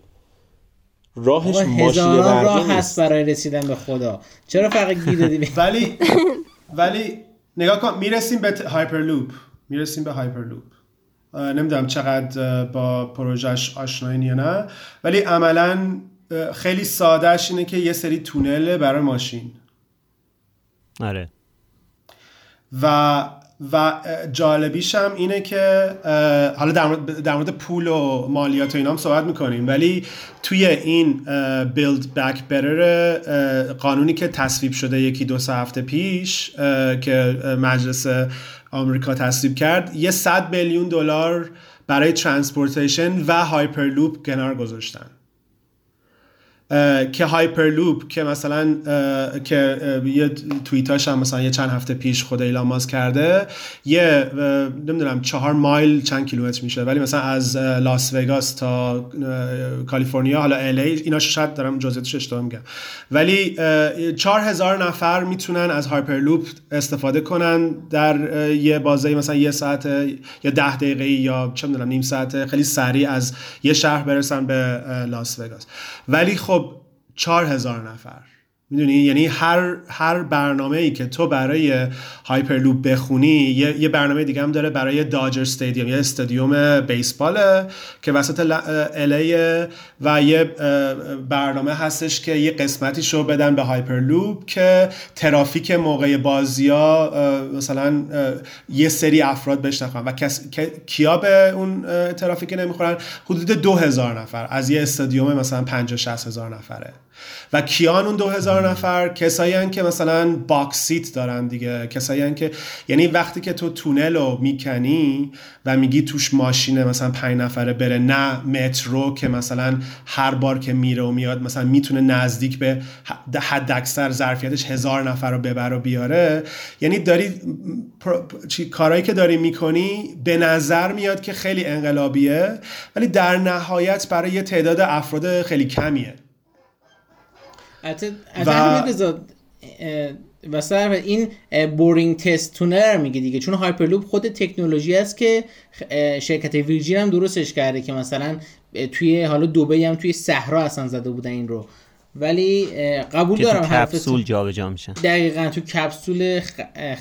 راهش ماشین برقی راه هست
برای رسیدن به خدا. چرا فقط گیر دادی؟
ولی ولی نگاه کن می‌رسیم به Hyperloop می‌رسیم به Hyperloop نمی‌دونم چقدر با پروژهش آشنایی یا نه. ولی عملا خیلی سادهش اینه که یه سری تونله برای ماشین.
آره.
و و جالبیش هم اینه که حالا در مورد, پول و مالیات و اینا هم صحبت می‌کنیم. ولی توی این Build Back Better قانونی که تصویب شده یکی دو سه هفته پیش که مجلس آمریکا تصویب کرد. یه صد میلیون دلار برای transportation و Hyperloop کنار گذاشتن. که Hyperloop که مثلا که یه توییتاش هم مثلا یه چند هفته پیش خود ایلان ماسک کرده یه نمی‌دونم چهار مایل چند کیلومتر میشه. ولی مثلا از لاس وگاس تا کالیفرنیا حالا الی اینا شاید دارم جزئیاتش اشتباه میگم. ولی چهار هزار نفر می‌تونن از هایپرلوپ استفاده کنن در یه بازه مثلا یه ساعت یا ده دقیقه یا چه می‌دونم نیم ساعت خیلی سریع از یه شهر برسن به لاس وگاس ولی خب چهار هزار نفر. می‌دونی؟ یعنی هر هر برنامه ای که تو برای Hyperloop بخونی یه, یه برنامه دیگه هم داره برای Dodger Stadium یه استادیوم بیسباله که وسط LA و یه برنامه هستش که یه قسمتی شو بدن به Hyperloop که ترافیک موقع بازی ها مثلا یه سری افراد بشینن و کس... کیا به اون ترافیک نمی‌خورن؟ حدود دو هزار نفر. از یه استادیوم مثلا 50 60 هزار نفره. و کیان اون دو هزار نفر کسایی که مثلا باکسیت دارن دیگه. کسایی که یعنی وقتی که تو تونل رو می‌کنی و میگی توش ماشینه مثلا پنج نفره بره نه مترو که مثلا هر بار که میره و میاد مثلا می‌تونه نزدیک به حد اکثر ظرفیتش هزار نفر رو ببر و بیاره. یعنی داری چی کارهایی که داری می‌کنی به نظر میاد که خیلی انقلابیه ولی در نهایت برای یه تعداد افراد خیلی کمیه.
و و این Boring، تست تونل رو میگه دیگه. چون Hyperloop خود تکنولوژی است که شرکت Virgin هم درستش کرده که مثلا توی حالا دوبی هم توی صحرا اصلا زده بودن این رو. ولی قبول دارم
تو کپسول جابجا میشن.
دقیقا تو کپسول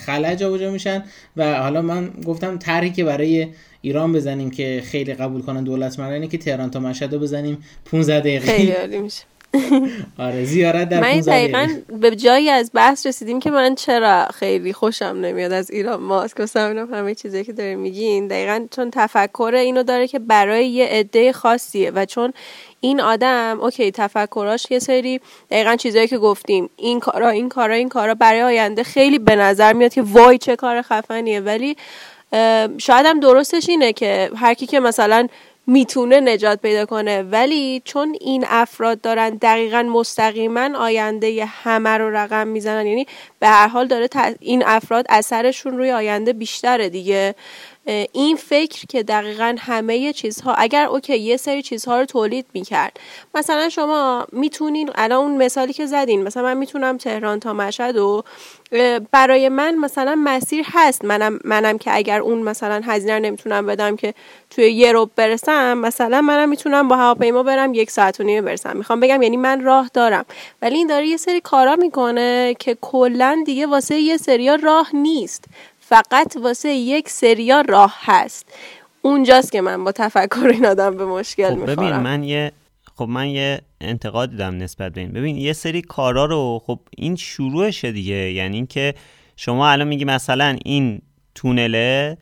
خلا جابجا میشن. و حالا من گفتم طرحی که برای ایران بزنیم که خیلی قبول کنن دولت اینه که تهران تا مشهد رو بزنیم. 15 دقیقه.
خیلی میشه.
آره زیارت در من
دقیقا به جایی از بحث رسیدیم که من چرا خیلی خوشم نمیاد از ایران ماسک. و همه چیزی که داره میگین دقیقا چون تفکر اینو داره که برای یه عده خاصیه و چون این آدم اوکی تفکراش یه سری دقیقا چیزایی که گفتیم این کارا این کارا این کارا برای آینده خیلی به نظر میاد که وای چه کار خفنیه. ولی شاید هم درستش اینه که هر کی که مثلا می‌تونه نجات پیدا کنه. ولی چون این افراد دارن دقیقا مستقیما آینده همه رو رقم می‌زنن یعنی به هر حال داره این افراد اثرشون روی آینده بیشتره دیگه. این فکر که دقیقا همه چیزها اگر اوکی یه سری چیزها رو تولید می‌کرد. مثلا شما می‌تونین الان اون مثالی که زدین مثلا من می‌تونم تهران تا مشهد و برای من مثلا مسیر هست. منم منم که اگر اون مثلا هزینه نمی‌تونم بدم که توی یه رو برسم مثلا منم می‌تونم با هواپیما برم یک ساعت و نیمه برسم. می‌خوام بگم یعنی من راه دارم. ولی این داره یه سری کارا می‌کنه که کلا دیگه واسه یه سریا راه نیست. فقط واسه یک سریا راه هست. اونجاست که من با تفکر این آدم به مشکل خب
ببین من یه خب من یه انتقاد دیدم نسبت به این. ببین یه سری کارا رو خب این شروعشه دیگه. یعنی اینکه شما الان میگی مثلا این تونله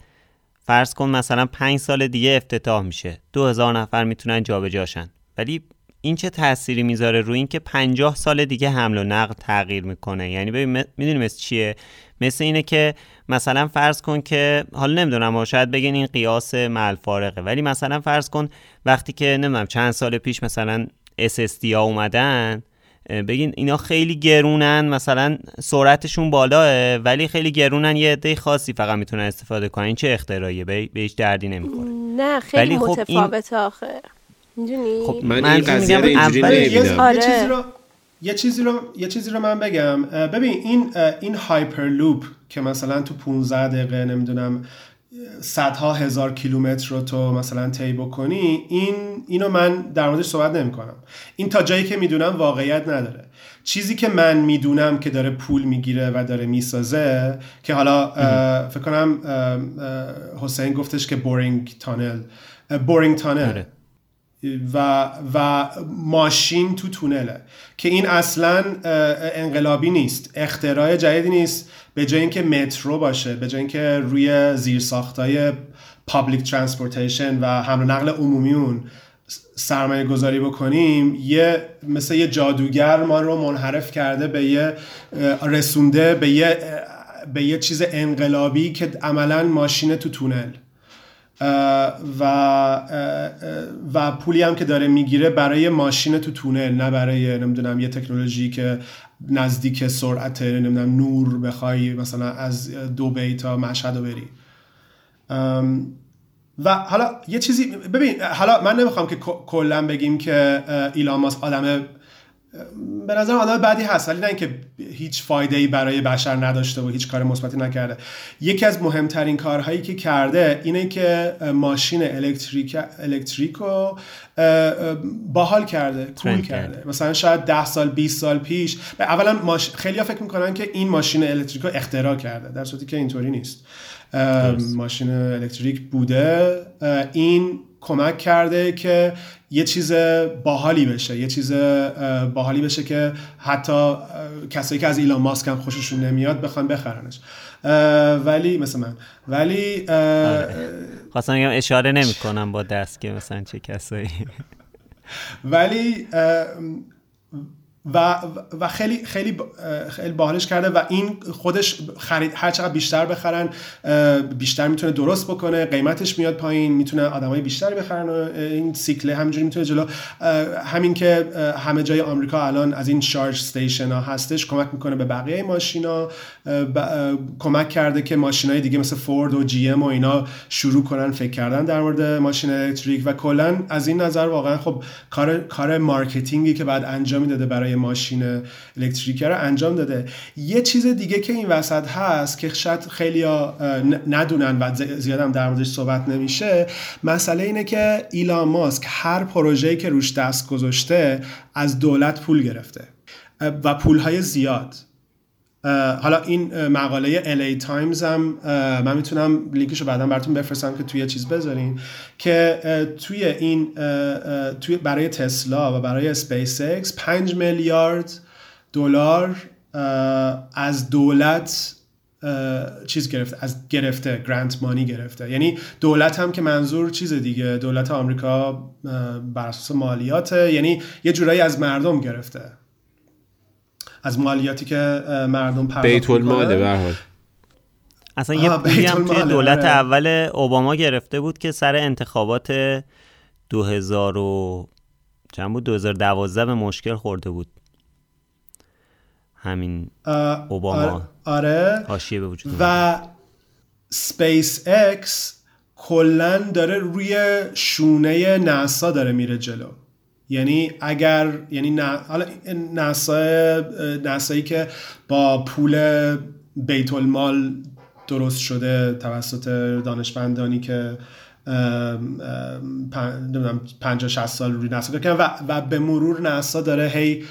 فرض کن مثلا پنج سال دیگه افتتاح میشه. دو هزار نفر می‌تونن جابجاشن. ولی این چه تأثیری می‌ذاره روی اینکه پنجاه سال دیگه حمل و نقل تغییر می‌کنه؟ یعنی ببین می‌دونی مثل چیه؟ مثل اینه که مثلا فرض کن که حالا نمی‌دونم شاید بگین این قیاس مل فارقه ولی مثلا فرض کن وقتی که نمی‌دونم چند سال پیش مثلا SSD ها اومدن بگین اینا خیلی گرونن مثلا سرعتشون بالاه ولی خیلی گرونن یه عده خاصی فقط می‌تونن استفاده کنن. این چه اختراعیه؟ به هیچ دردی نمی‌کنه
نه خیلی خب متفاوت آخه.
خب من این قضیه رو
یه چیزی رو یه چیزی رو یه چیزی رو من بگم. ببین این این هایپرلوپ که مثلا تو 15 دقیقه نمی‌دونم صدها هزار کیلومتر رو تو مثلا طی بکنی این اینو من در موردش صحبت نمی کنم این تا جایی که می‌دونم واقعیت نداره. چیزی که من می‌دونم که داره پول می‌گیره و داره می‌سازه که حالا فکر کنم حسین گفتش که boring tunnel. boring tunnel. و, و ماشین تو تونله که این اصلا انقلابی نیست اختراع جدیدی نیست به جای اینکه مترو باشه به جای اینکه روی زیرساختای public transportation و حمل و نقل عمومی اون سرمایه گذاری بکنیم یه مثل یه جادوگر ما رو منحرف کرده به یه رسونده به یه به یه چیز انقلابی که عملا ماشین تو تونل. و و پولی هم که داره می‌گیره برای ماشین تو تونل نه برای نمی‌دونم یه تکنولوژی که نزدیک سرعت نمی‌دونم نور بخوای مثلا از دو تا مشهد بری. و حالا یه چیزی ببین حالا من نمی‌خوام که کلا بگیم که ایلان ماسک آدم به نظر آدم بعدی هست ولی نه اینکه هیچ فایده ای برای بشر نداشته و هیچ کار مثبتی نکرده. یکی از مهمترین کارهایی که کرده اینه که ماشین الکتریک الکتریکو باحال کرده کول کرده. مثلا شاید 10 سال 20 سال پیش اولا ماش... خیلی فکر می‌کنن که این ماشین الکتریکو اختراع کرده در صورتی که اینطوری نیست. ماشین الکتریک بوده. این کمک کرده که یه چیز باحالی بشه یه چیز باحالی بشه که حتی کسایی که از ایلان ماسک هم خوششون نمیاد بخوان بخرنش ولی مثل من ولی آره.
خواستم اشاره نمی کنم با دست که مثلا چه کسایی
ولی و و خیلی خیلی خیلی باحالش کرده و این خودش خرید هر چقدر بیشتر بخرن بیشتر می‌تونه درست بکنه قیمتش میاد پایین می‌تونه آدمای بیشتری بخرن و این سیکل همینجوری می‌تونه جلو. همین که همه جای آمریکا الان از این charge station ها هستش کمک می‌کنه به بقیه ماشینا کمک کرده که ماشین های دیگه مثل فورد و GM و اینا شروع کنن فکر کردن در مورد ماشین electric و کلا از این نظر واقعا خب کار کار marketing ی که بعد انجام می‌داده برای ماشین electric رو انجام داده. یه چیز دیگه که این وسط هست که شاید خیلی ندونن و زیادم در موردش صحبت نمیشه مسئله اینه که ایلان ماسک هر پروژه‌ای که روش دست گذاشته از دولت پول گرفته و پولهای زیاد. حالا این مقاله LA Times هم من می‌تونم لینکش رو بعدا براتون بفرستم که توی چیز بذارین که توی این توی برای تسلا و برای اسپیس اکس 5 میلیارد دلار از دولت چیز گرفته از گرفته grant money گرفته. یعنی دولت هم که منظور چیز دیگه دولت آمریکا بر اساس مالیاته. یعنی یه جورایی از مردم گرفته. از مالیاتی که مردم پرداخت
بیت الماله به حال.
اصلا یه پولی هم توی دولت آره. اول اوباما گرفته بود که سر انتخابات 2000 و چند بود؟ 2012 به مشکل خورده بود. همین اوباما.
آره
حاشیه به وجود
و اسپیس اکس کلا داره روی شونه ناسا داره میره جلو. یعنی اگر یعنی حالا ناسایی که با پول بیت المال درست شده توسط دانشمندانی که نمی‌دونم 50 60 سال روی نسا کردن و, و به مرور ناسا داره هی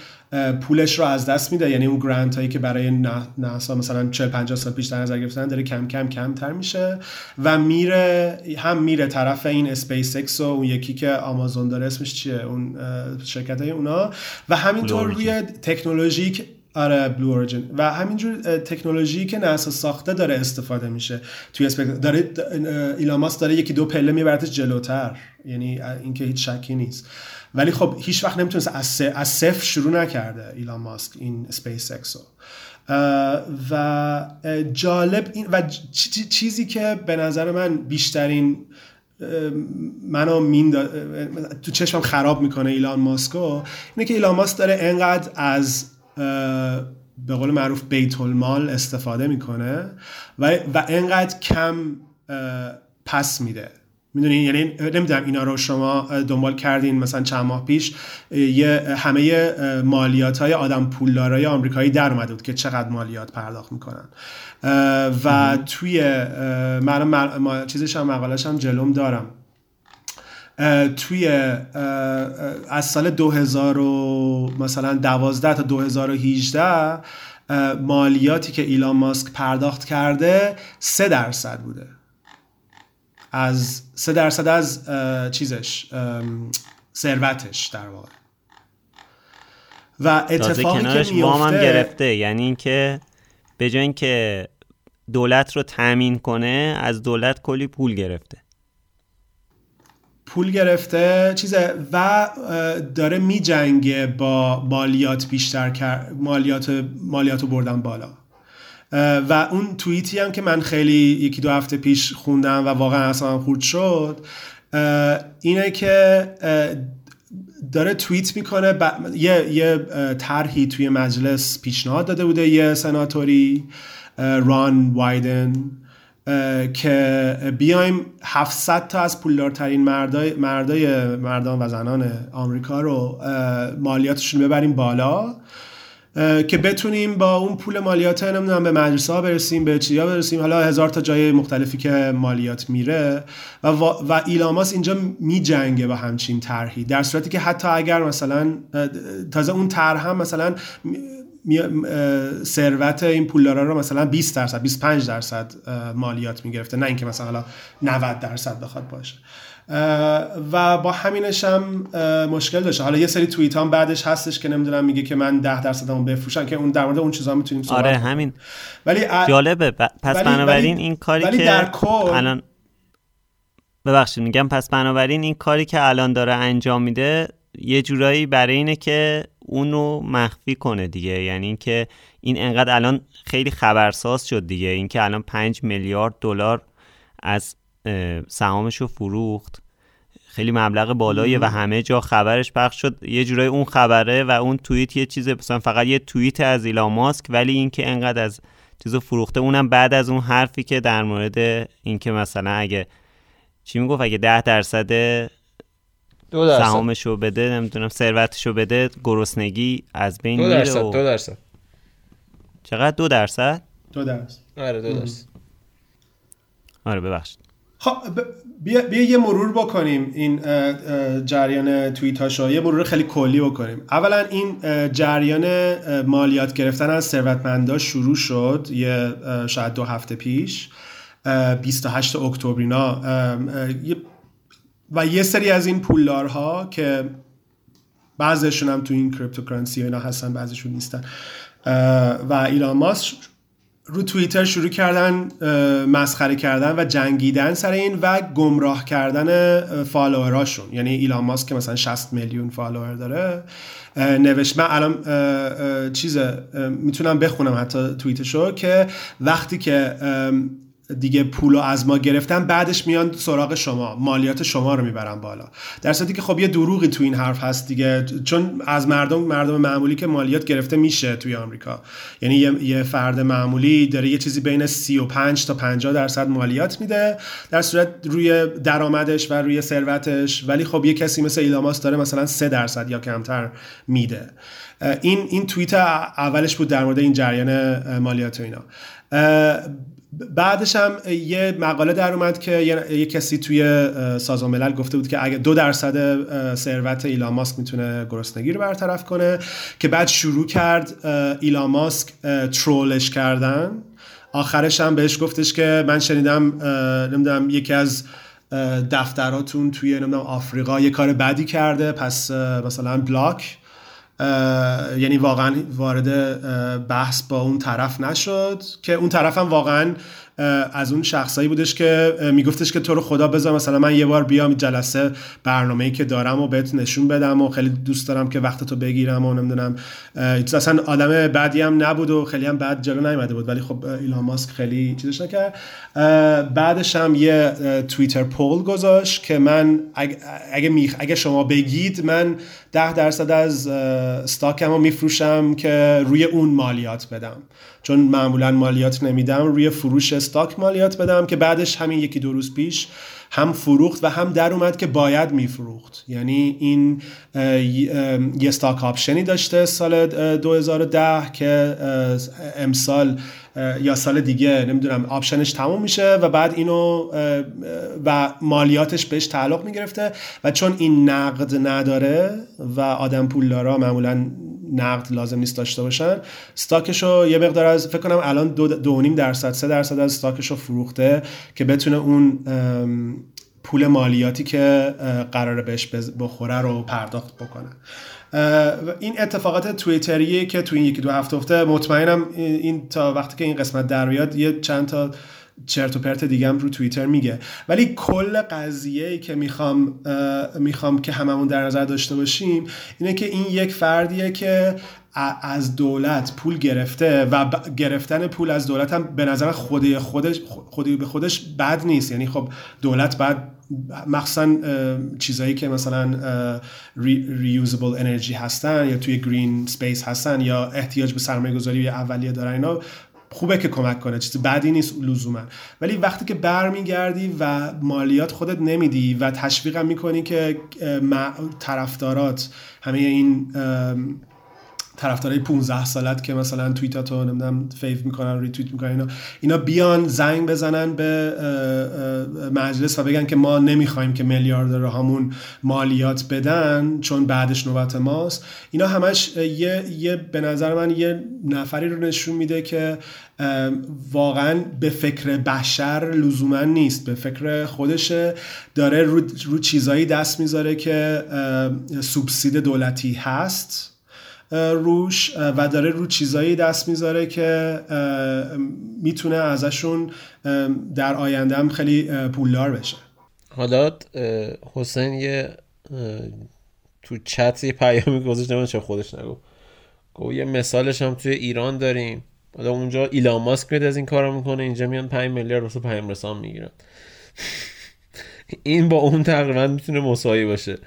پولش رو از دست میده. یعنی اون grant هایی که برای ناسا مثلا 40 50 سال پیش در نظر گرفتن داره کم کم کمتر میشه و میره هم میره طرف این اسپیس اکس و اون یکی که آمازون داره اسمش چیه؟ اون شرکت های اونا. و همینطور روی تکنولوژی که آره Blue Origin و همینجور تکنولوژی که ناسا ساخته داره استفاده میشه. توی space داره ایلان ماسک داره یکی دو پله میبرتش جلوتر. یعنی اینکه هیچ شکی نیست. ولی خب هیچ وقت نمی‌تونست از, صفر شروع نکرده ایلان ماسک این اسپیس اکسو و جالب این و چیزی که به نظر من بیشترین منو مین تو چشمم خراب می‌کنه ایلان ماسکو اینه که ایلان ماسک داره انقدر از به قول معروف بیت المال استفاده می‌کنه و, و انقدر کم پس میده. می‌دونین؟ یعنی نمی‌دونم اینا رو شما دنبال کردین مثلا چند ماه پیش. یه همه مالیات های آدم پولدارای آمریکایی در اومده بود که چقدر مالیات پرداخت می‌کنن. و توی من چیزش هم مقالش هم جلوم دارم. توی از سال 2000 مثلا 12 تا 2018 مالیاتی که ایلان ماسک پرداخت کرده 3 درصد بوده. از سه درصد از چیزش ثروتش در واقع.
و اتفاقی که میفته هم گرفته. یعنی اینکه به جای اینکه دولت رو تامین کنه از دولت کلی پول گرفته.
پول گرفته چیزه و داره میجنگه با مالیات بیشتر کرد مالیات مالیات بردن بالا. و اون توییتی هم که من خیلی یکی دو هفته پیش خوندم و واقعا اصلا خورد شد اینه که داره توییت می‌کنه یه, یه طرحی توی مجلس پیشنهاد داده بوده یه سناتوری ران وایدن که بیایم 700 تا از پولدارترین مردای, مردای مردان و زنان آمریکا رو مالیاتشون ببریم بالا. که بتونیم با اون پول مالیات نمی‌دونم به مدرسه ها برسیم به چیا برسیم. حالا هزار تا جای مختلفی که مالیات میره و, و ایلاماس اینجا میجنگه با همچین طرحی. در صورتی که حتی اگر مثلا تازه اون طرح هم مثلا ثروت این پولدارا رو مثلا 20 درصد 25 درصد مالیات می‌گرفته. نه اینکه مثلا حالا 90 درصد بخواد باشه. و با همینش هم مشکل داشته حالا یه سری توییت هم بعدش هستش که نمی‌دونم میگه که من 10 درصدمو بفروشم که اون در مورد اون چیزا می‌تونیم
صحبت آره همین. ولی جالبه. پس بنابراین این کاری
ولی
که
در کل
الان ببخشید میگم پس بنابراین این کاری که الان داره انجام میده یه جورایی برای اینه که اونو مخفی کنه دیگه. یعنی اینکه این انقدر الان خیلی خبرساز شد دیگه. اینکه الان 5 میلیارد دلار از سهامش رو فروخت. خیلی مبلغ بالایی و همه جا خبرش پخش شد. یه جورایی اون خبره و اون توییت یه چیز مثلا فقط یه توییت از ایلان ماسک ولی اینکه انقدر از چیزو فروخته اونم بعد از اون حرفی که در مورد اینکه مثلا اگه چی می‌گفت؟ اگه ده درصد سهامشو بده نمی‌دونم ثروتشو بده گرسنگی از بین
دو درصد دو درصد.
چقدر؟ دو درصد؟
دو درصد.
آره دو درصد.
آره ببخشید.
بیا, بیا یه مرور بکنیم این جریان توییت هاشو یه مرور خیلی کلی بکنیم. اولا این جریان مالیات گرفتن از ثروتمندا شروع شد یه شاید دو هفته پیش 28 اکتبر اینا و یه سری از این پولدارها که بعضشون هم تو این cryptocurrency اینا هستن بعضشون نیستن. و ایلان ماسک رو توییتر شروع کردن مسخره کردن و جنگیدن سر این و گمراه کردن follower اشون. یعنی ایلان ماسک که مثلا 60 میلیون follower داره. نوشت من الان چیز می‌تونم بخونم حتی توییتشو که وقتی که دیگه پولو از ما گرفتن بعدش میان سراغ شما مالیات شما رو می‌برن بالا. در صورتی که خب یه دروغی تو این حرف هست دیگه چون از مردم مردم معمولی که مالیات گرفته میشه توی آمریکا. یعنی یه, فرد معمولی داره یه چیزی بین 35 تا 50 درصد مالیات میده در صورت روی درآمدش و روی ثروتش. ولی خب یه کسی مثل ایلاماس داره مثلا 3 درصد یا کمتر میده. این این توییت اولش بود در مورد این جریان مالیات و اینا. بعدش هم یه مقاله در اومد که یه, کسی توی سازمان ملل گفته بود که اگه دو درصد ثروت ایلان ماسک می‌تونه گرسنگی رو برطرف کنه که بعد شروع کرد ایلان ماسک ترولش کردن. آخرش هم بهش گفتش که من شنیدم نمی‌دونم یکی از دفتراتون توی نمی‌دونم آفریقا یه کار بدی کرده پس مثلا بلاک. یعنی واقعا وارد بحث با اون طرف نشد که اون طرف هم واقعا از اون شخصایی بودش که میگفتش که تو رو خدا بذار مثلا من یه بار بیام جلسه برنامه‌ای که دارم و بهت نشون بدم و خیلی دوست دارم که وقت تو بگیرم و نمی‌دونم. اصلا آدم بعدی هم نبود و خیلی هم بعد جلو نیومده بود ولی خب ایلان ماسک خیلی چیزش نکرد. بعدش هم یه توییتر پول گذاشت که من اگه, اگه شما بگید من ده درصد از استاکم رو میفروشم که روی اون مالیات بدم. چون معمولا مالیات نمیدم روی فروش استاک مالیات بدم که بعدش همین یکی دو روز پیش هم فروخت و هم در اومد که باید میفروخت. یعنی این یه استاک آپشنی داشته سال 2010 که امسال یا سال دیگه نمی‌دونم آپشنش تموم میشه و بعد اینو و مالیاتش بهش تعلق می‌گرفته و چون این نقد نداره و آدم پولدارا معمولا نقد لازم نیست داشته باشن. استاکشو یه مقدار از فکر کنم الان دو, دو نیم درصد سه درصد از استاکشو فروخته که بتونه اون پول مالیاتی که قراره بهش بخوره رو پرداخت بکنه. این اتفاقات تویتریه که تو این یکی دو هفته افته مطمئنم این تا وقتی که این قسمت در بیاد یه چند تا چرت و پرت دیگه هم رو توییتر میگه. ولی کل قضیه که می‌خوام می‌خوام که هممون در نظر داشته باشیم اینه که این یک فردیه که از دولت پول گرفته و گرفتن پول از دولت هم به نظر خودی خودش خودی به خودش بد نیست. یعنی خب دولت بعد مخصوصا چیزایی که مثلا renewable energy هستن یا توی green space هستن یا احتیاج به سرمایه گذاری اولیه دارن اینا خوبه که کمک کنه چیز بدی نیست لزوما. ولی وقتی که برمیگردی و مالیات خودت نمیدی و تشویقم می‌کنی که طرفدارات همه این طرفدارای 15 سالت که مثلا توییتاتو نمی‌دونم fave می‌کنن ریتوییت می‌کنن اینا اینا بیان زنگ بزنن به مجلس و بگن که ما نمی‌خوایم که همون مالیات بدن چون بعدش نوبت ماست. اینا همش یه, یه به نظر من یه نفری رو نشون میده که واقعا به فکر بشر لزوما نیست به فکر خودشه. داره رو, رو چیزایی دست می‌ذاره که سوبسید دولتی هست. روش و داره رو چیزایی دست می‌ذاره که می‌تونه ازشون در آینده هم خیلی پولدار بشه.
حالا حسین یه تو چت یه پیامی گذاشت من چه خودش نگو گو یه مثالش هم توی ایران داریم. حالا اونجا ایلان ماسک میاد از این کارو می‌کنه اینجا میان 5 میلیارد واسه پیام رسان می‌گیرن. این با اون تقریبا می‌تونه مساوی باشه.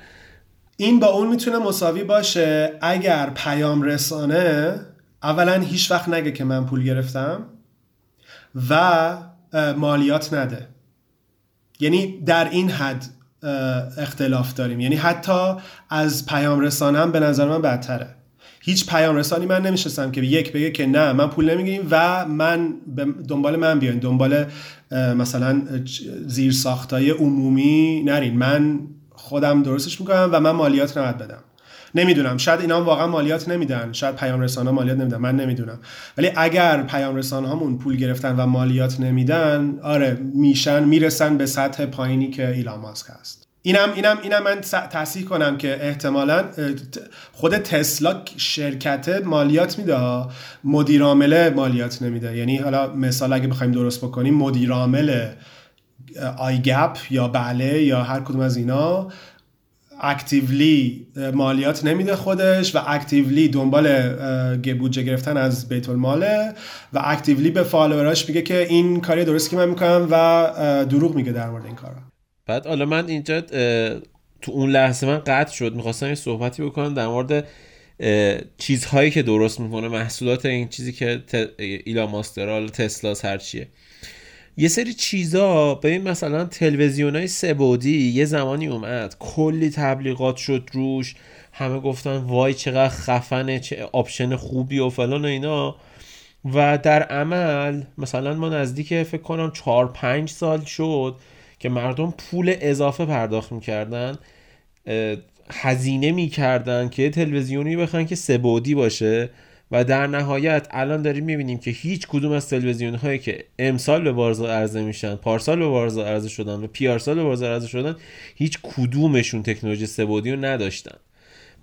این با اون می‌تونه مساوی باشه. اگر پیام رسانه اولا هیچ وقت نگه که من پول گرفتم و مالیات نده. یعنی در این حد اختلاف داریم. یعنی حتی از پیام رسانم به نظر من بدتره. هیچ پیام رسانی من نمیشستم که یک بگه که نه من پول نمی‌گیریم و من دنبال من بیاین. دنبال مثلا زیر ساختای عمومی نرین. من خودم درستش می‌کنم و من مالیات نباید بدم. نمی‌دونم. شاید اینا واقعا مالیات نمیدن. شاید پیام رسانه مالیات نمیدن. من نمی‌دونم. ولی اگر پیام رسانه هامون پول گرفتن و مالیات نمیدن آره میشن می‌رسن به سطح پایینی که ایلان ماسک هست. اینم اینم اینم من تصحیح کنم که احتمالا خود تسلا شرکت مالیات میده مدیر عامل مالیات نمیده. یعنی حالا مثال اگه بخوایم درست بکنیم مدیر عامل آی گپ یا بله یا هر کدوم از اینا اکتیولی مالیات نمیده خودش و اکتیولی دنبال بودجه گرفتن از بیت الماله و اکتیولی به فالووراش میگه که این کاری درست که من می‌کنم و دروغ میگه در مورد این کارا.
بعد حالا من اینجا تو اون لحظه من قطع شد. می‌خواستم یه صحبتی بکنم در مورد چیزهایی که درست می‌کنه محصولات این چیزی که ایلان ماسک حالا تسلا هر چیه. یه سری چیزا ببین مثلا تلویزیون های سه‌بعدی یه زمانی اومد کلی تبلیغات شد روش همه گفتن وای چقدر خفنه چه option خوبی و فلان و اینا. و در عمل مثلا ما نزدیک فکر کنم چهار پنج سال شد که مردم پول اضافه پرداخت می‌کردن هزینه می‌کردن که تلویزیونی بخوان که سه‌بعدی باشه. و در نهایت الان داریم می‌بینیم که هیچ کدوم از تلویزیون هایی که امسال به بازار عرضه میشن پارسال به بازار عرضه شدن و پیارسال به بازار عرضه شدن هیچ کدومشون تکنولوژی سبودی رو نداشتن.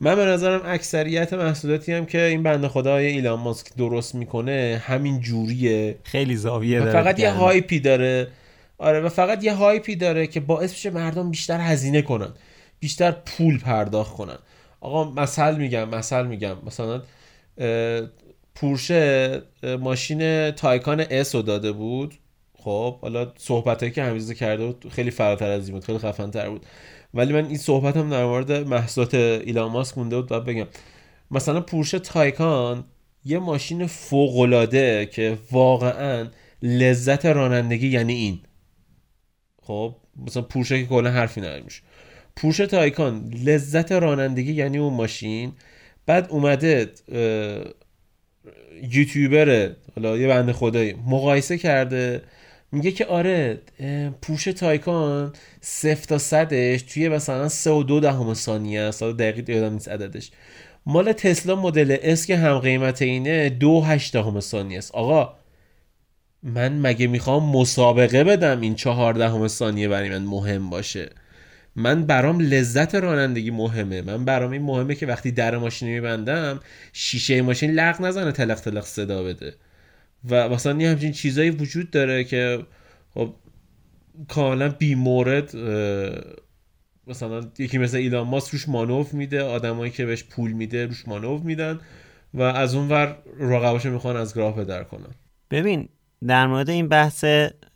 من به نظرم اکثریت محصولاتی هم که این بنده خدای ایلان ماسک درست می‌کنه همین جوریه.
خیلی زاویه داره
فقط یه هایپی داره. آره و فقط یه هایپی داره که باعث میشه مردم بیشتر هزینه کنن بیشتر پول پرداخت کنن. آقا مثل میگم مثل میگم. مثلا پورشه ماشین Taycan S رو داده بود. خب حالا صحبت که حمیده کرده بود خیلی فراتر از این بود خیلی خفن تر بود. ولی من این صحبت هم در مورد محصولات ایلان ماسک مونده بود باید بگم. مثلا پورشه Taycan یه ماشین فوق‌العاده که واقعا لذت رانندگی یعنی این. خب مثلا پورشه که کلا حرفی نمیشه پورشه Taycan لذت رانندگی یعنی اون ماشین. بعد اومده یوتیوبر حالا یه بنده خدایی مقایسه کرده. میگه که آره پورشه Taycan صفر تا صدش توی مثلا سه و دو دهم ثانیه است. دقیق یادم نیست عددش. مال تسلا Model S که هم قیمت اینه دو هشت دهم ثانیه است. آقا من مگه می‌خوام مسابقه بدم این چهار دهم ثانیه برای من مهم باشه؟ من برام لذت رانندگی مهمه. من برام این مهمه که وقتی در ماشین میبندم شیشه ماشین لغ نزنه تلق تلق صدا بده. و مثلا یه همچین چیزایی وجود داره که خب کاملا بی مورد مثلا یکی مثل ایلان ماسک روش مانوف میده آدمایی که بهش پول میده روش مانوف میدن و از اون ور رقباشو می‌خوان از راه به در کنن.
ببین در مورد این بحث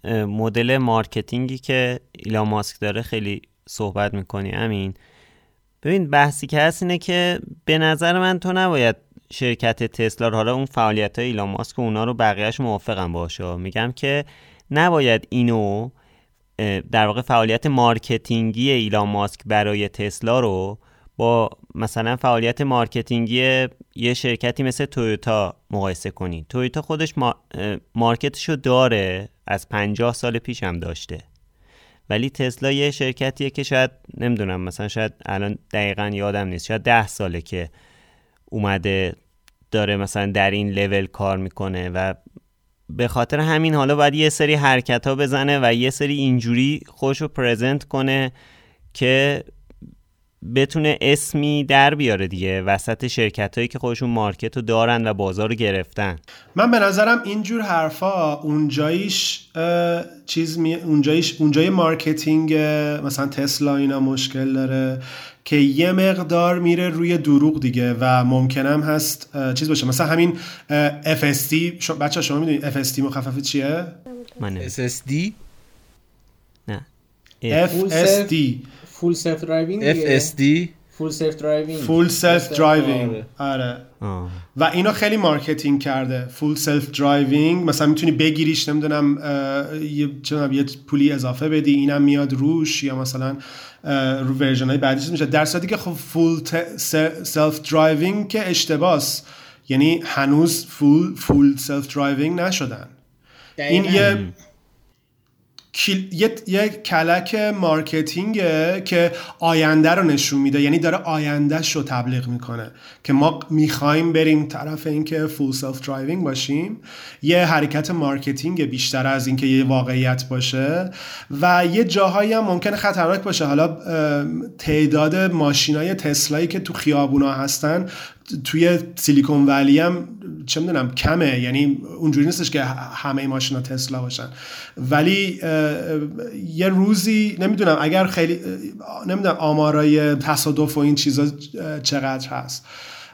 مدل marketing ی که ایلان ماسک داره خیلی صحبت می‌کنی امین. ببین بحثی که هست اینه که به نظر من تو نباید شرکت تسلا حالا اون فعالیت های ایلان ماسک و اونا رو بقیه‌ش موافقم باشه میگم که نباید اینو در واقع فعالیت marketing ی ایلان ماسک برای تسلا رو با مثلا فعالیت marketing ی یه شرکتی مثل تویوتا مقایسه کنید تویوتا خودش market شو داره از پنجاه سال پیش هم داشته. ولی تسلا یه شرکتیه که شاید نمی‌دونم مثلا شاید الان دقیقا یادم نیست. شاید ده ساله که اومده داره مثلا در این لول کار می‌کنه و به خاطر همین حالا باید یه سری حرکت ها بزنه و یه سری اینجوری خودش رو present کنه که بتونه اسمی در بیاره دیگه. وسط شرکت هایی که خودشون market رو دارن و بازار رو گرفتن.
من به نظرم اینجور حرفا اونجاییش چیز می اونجاییش اونجای marketing مثلا تسلا اینا مشکل داره که یه مقدار میره روی دروغ دیگه و ممکنم هست چیز باشه. مثلا همین FSD بچه‌ها شما می‌دونید FSD مخفف چیه؟
من SSD
نه.
FSD
فول سلف درایوینگ
FSD
فول سلف درایوینگ
فول سلف درایوینگ آره. و اینو خیلی marketing کرده. full self-driving مثلا می‌تونی بگیریش نمی‌دونم یه یه پولی اضافه بدی اینم میاد روش یا مثلا رو version های بعدیش میشه. در صورتی که خب full self-driving که اشتباس. یعنی هنوز full full self-driving نشدن این یه یه،, یه کلک marketing ه که آینده رو نشون میده. یعنی داره آیندهش رو تبلیغ می‌کنه. که ما می‌خوایم بریم طرف اینکه full self-driving باشیم. یه حرکت marketing بیشتر از اینکه یه واقعیت باشه. و یه جاهایی هم ممکنه خطرناک باشه. حالا تعداد ماشینای تسلایی که تو خیابونا هستن توی سیلیکون ولی هم چه می‌دونم کمه. یعنی اونجوری نیستش که همه ماشینا تسلا باشن. ولی یه روزی نمی‌دونم اگر خیلی نمی‌دونم آمارای تصادف و این چیزا چقدر هست.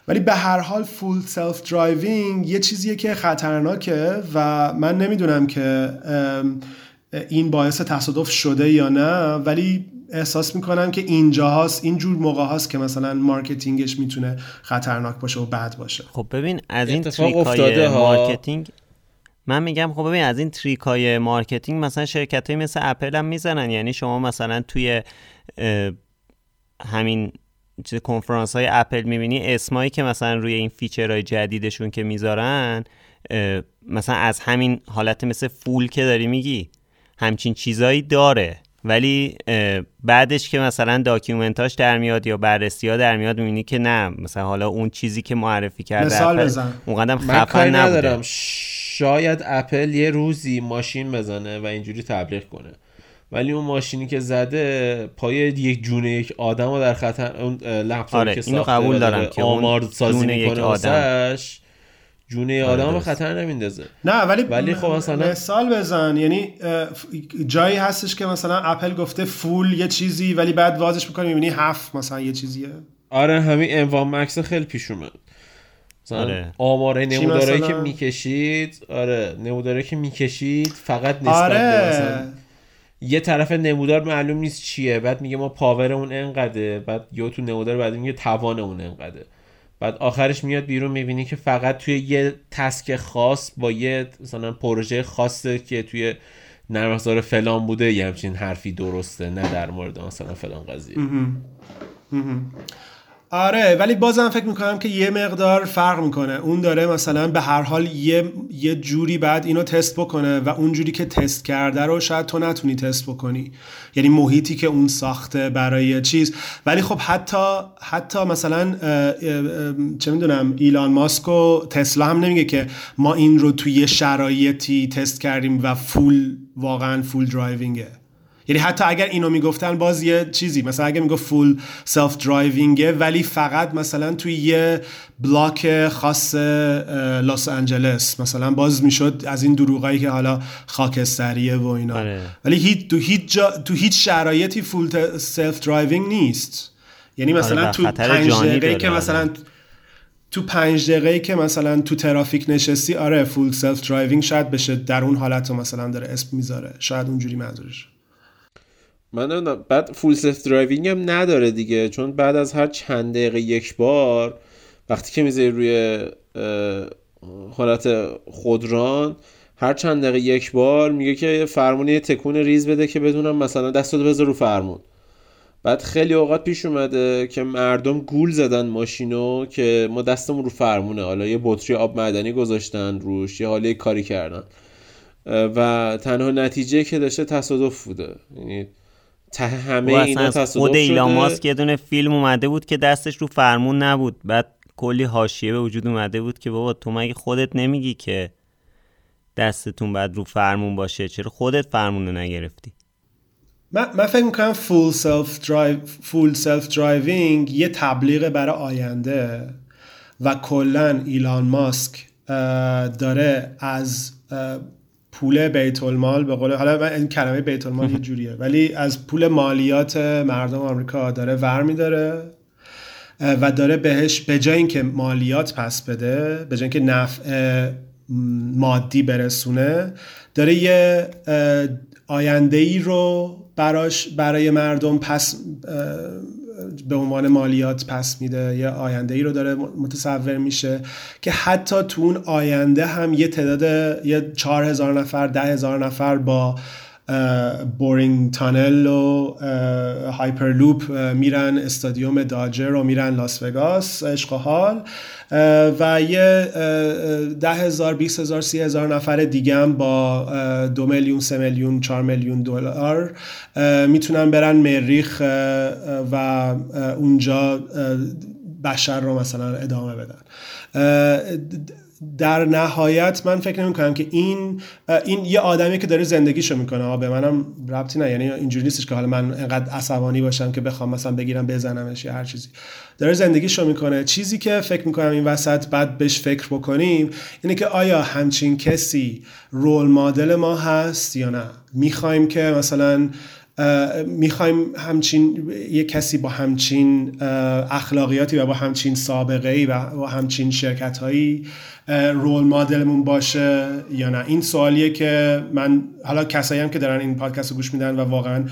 ولی به هر حال full self-driving یه چیزیه که خطرناکه و من نمی‌دونم که این باعث تصادف شده یا نه. ولی احساس می‌کنم که اینجاهاست اینجور موقع هاست که مثلا marketing ش می‌تونه خطرناک باشه و بد باشه.
خب ببین از این trick های marketing من میگم خب ببین از این trick های marketing مثلا شرکت های مثل اپل هم می‌زنن. یعنی شما مثلا توی همین کنفرانس های اپل می‌بینی اسمایی که مثلا روی این feature های جدیدشون که می‌ذارن مثلا از همین حالت مثل full که داری میگی همچین چیزایی داره. ولی بعدش که مثلا document اش در میاد یا بررسی ها در میاد می‌بینی که نه. مثلا حالا اون چیزی که معرفی کرده
مثال بزن.
اون قدم خفن ندارم.
شاید اپل یه روزی ماشین بزنه و اینجوری تبلیغ کنه. ولی اون ماشینی که زده پای یک جون یک آدم رو در خطر اون لپتاپی
آره،
که
اینو قبول دارم که
آمار سازی می‌کنه آدم. جونه آدم به خطر نمیندازه.
نه ولی,
ولی خب مثلا
مثال بزن. یعنی جایی هستش که مثلا اپل گفته فول یه چیزی ولی بعد وازش می‌کنی می‌بینی هفت مثلا یه چیزیه.
آره همین انوام مکس خیلی پیش اومد مثلا آره. آماره نمودارایی که می‌کشید آره نمودارایی که می‌کشید فقط نسبت آره. مثلا یه طرف نمودار معلوم نیست چیه. بعد میگه ما پاور اون انقدره بعد یا تو نمودار بعد میگه توان اون انقدره. بعد آخرش میاد بیرون می‌بینی که فقط توی یه تسک خاص با یه مثلا پروژه خاصه که توی نرم فلان بوده یه همچین حرفی درسته نه در مورد مثلا فلان قضیه.
آره ولی بازم فکر می‌کنم که یه مقدار فرق می‌کنه. اون داره مثلا به هر حال یه, یه جوری بعد اینو تست بکنه و اون جوری که تست کرده رو شاید تو نتونی تست بکنی. یعنی محیطی که اون ساخته برای چیز. ولی خب حتی حتی مثلا چه می‌دونم ایلان ماسک و تسلا هم نمیگه که ما این رو توی شرایطی تست کردیم و full واقعا full driving ه. یعنی حتی اگر اینو می‌گفتن باز یه چیزی مثلا اگر می‌گفت full self-driving ه ولی فقط مثلا توی یه block خاص لس آنجلس مثلا باز می‌شد از این دروغایی که حالا خاکستریه و اینا. آره. ولی هیچ تو هیچ تو هیچ شرایطی full self-driving نیست. یعنی آره، مثلا تو پنج دقیقه که مثلا تو پنج دقیقه که مثلا تو ترافیک نشستی آره full self-driving شاید بشه در اون حالت مثلا داره اسم می‌ذاره شاید اونجوری منظورش.
من بعد full self-driving هم نداره دیگه. چون بعد از هر چند دقیقه یک بار وقتی که می‌ذاری روی حالت خودران هر چند دقیقه یک بار میگه که فرمون تکون ریز بده که بدونم مثلا دستو بذار رو فرمون. بعد خیلی اوقات پیش اومده که مردم گول زدن ماشینو که ما دستمون رو فرمونه. حالا یه بطری آب معدنی گذاشتن روش یه حاله کاری کردن. و تنها نتیجه که داشته تصادف بوده. یعنی ته همه اینا تصادف
خود ایلان ماسک یه دونه فیلم اومده بود که دستش رو فرمون نبود. بعد کلی حاشیه به وجود اومده بود که بابا تو مگه خودت نمیگی که دستتون بعد رو فرمون باشه؟ چرا خودت فرمون رو نگرفتی؟
من, من فکر می‌کنم full self-drive full self-driving یه تبلیغ برای آینده و کلا ایلان ماسک داره از پول بیت المال به قول حالا من این کلمه بیت المال یه جوریه ولی از پول مالیات مردم آمریکا داره ور میداره و داره بهش به جای اینکه مالیات پس بده به جای اینکه نفع مادی برسونه داره یه آینده ای رو براش برای مردم پس به عنوان مالیات پس میده یه آینده ای رو داره متصور میشه که حتی تو اون آینده هم یه تعداد یه چهار هزار نفر ده هزار نفر با Boring Tunnel و Hyperloop میرن استادیوم داجر و میرن لاس وگاس عشق و حال. و یه ده هزار بیس هزار سی هزار نفر دیگه هم با دو میلیون سه میلیون چهار میلیون دلار می‌تونن برن مریخ و اونجا بشر رو مثلا ادامه بدن. در نهایت من فکر نمی کنم که این این یه آدمی که داره زندگیشو می‌کنه. به منم ربطی نه. یعنی اینجوری نیستش که حالا من انقدر عصبانی باشم که بخوام مثلا بگیرم بزنمش یا هر چیزی. داره زندگیشو می‌کنه. چیزی که فکر می‌کنم این وسط بعد بهش فکر بکنیم اینه که آیا همچین کسی رول مدل ما هست یا نه؟ می‌خوایم که مثلا می‌خوایم همچین یه کسی با همچین اخلاقیاتی و با همچین سابقه ای و با همچین شرکت هایی رول مدلمون باشه یا نه. این سوالیه که من حالا کسایی هم که دارن این پادکست رو گوش میدن و واقعا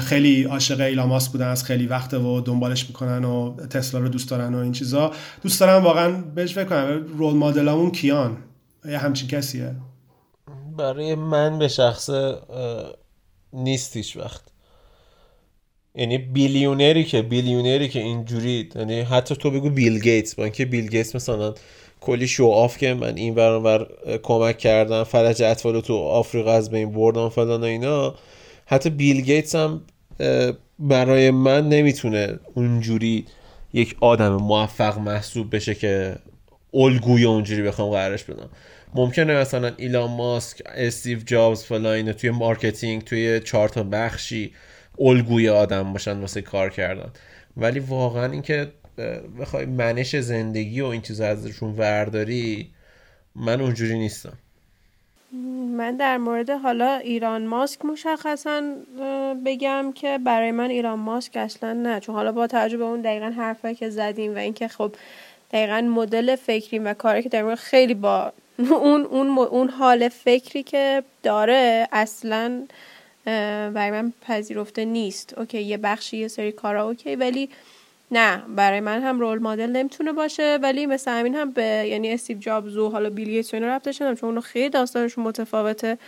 خیلی عاشق ایلان ماسک بودن از خیلی وقت و دنبالش می‌کنن و تسلا رو دوست دارن و این چیزا. دوست دارم واقعا بهش فکر کنم role model مون کیه؟ یا همچین کسیه؟
برای من به شخص نیست وقت. یعنی billionaire ی که billionaire ی که اینجوری یعنی حتی تو بگو بیل گیتس با اینکه بیل گیتس مثلا کلی show off که من این ور کمک کردم. فلج اطفال تو آفریقا از بین بردم فلان اینا. حتی بیل گیتس هم برای من نمی‌تونه اونجوری یک آدم موفق محسوب بشه که الگوی اونجوری بخوام قرارش بدم. ممکنه مثلا ایلان ماسک استیو جابز فلان اینا توی marketing توی چهار تا بخشی الگوی آدم باشن واسه کار کردن. ولی واقعا اینکه بخوای منش زندگی و این چیز ازشون ورداری من اونجوری نیستم.
من در مورد حالا ایلان ماسک مشخصا بگم که برای من ایلان ماسک اصلا نه. چون حالا با توجه اون دقیقا حرفایی که زدیم و اینکه خب دقیقا مدل فکریم و کاری که در خیلی با اون اون اون حال فکری که داره اصلا برای من پذیرفته نیست. okay یه بخشی یه سری کارا okay ولی نه برای من هم role model نمی‌تونه باشه ولی مثل همین هم به یعنی استیو جابز و حالا بیل گیتس ربطش چون اونو خیلی داستانشون متفاوته.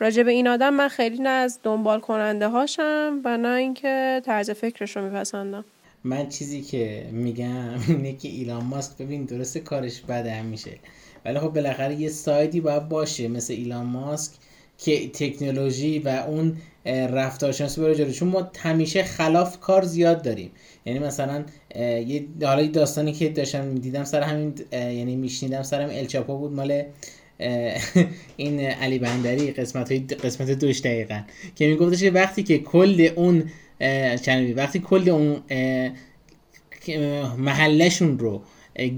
راجع به این آدم من خیلی نه از دنبال کننده هاشم و نه اینکه طرز فکرش رو میپسندم.
من چیزی که میگم اینه که ایلان ماسک ببین درسته کارش بده میشه ولی خب بالاخره یه سایدی باید باشه مثل ایلان ماسک که تکنولوژی و اون رفتارشناسی بره جلو. چون ما همیشه خلاف کار زیاد داریم. یعنی مثلا یه حالا داستانی که داشتم دیدم سر همین یعنی میشنیدم سر همین الچاپو بود مال این علی بندری قسمت های قسمت دوش دقیقا. که میگفتش که وقتی که کل اون وقتی کل اون محلشون رو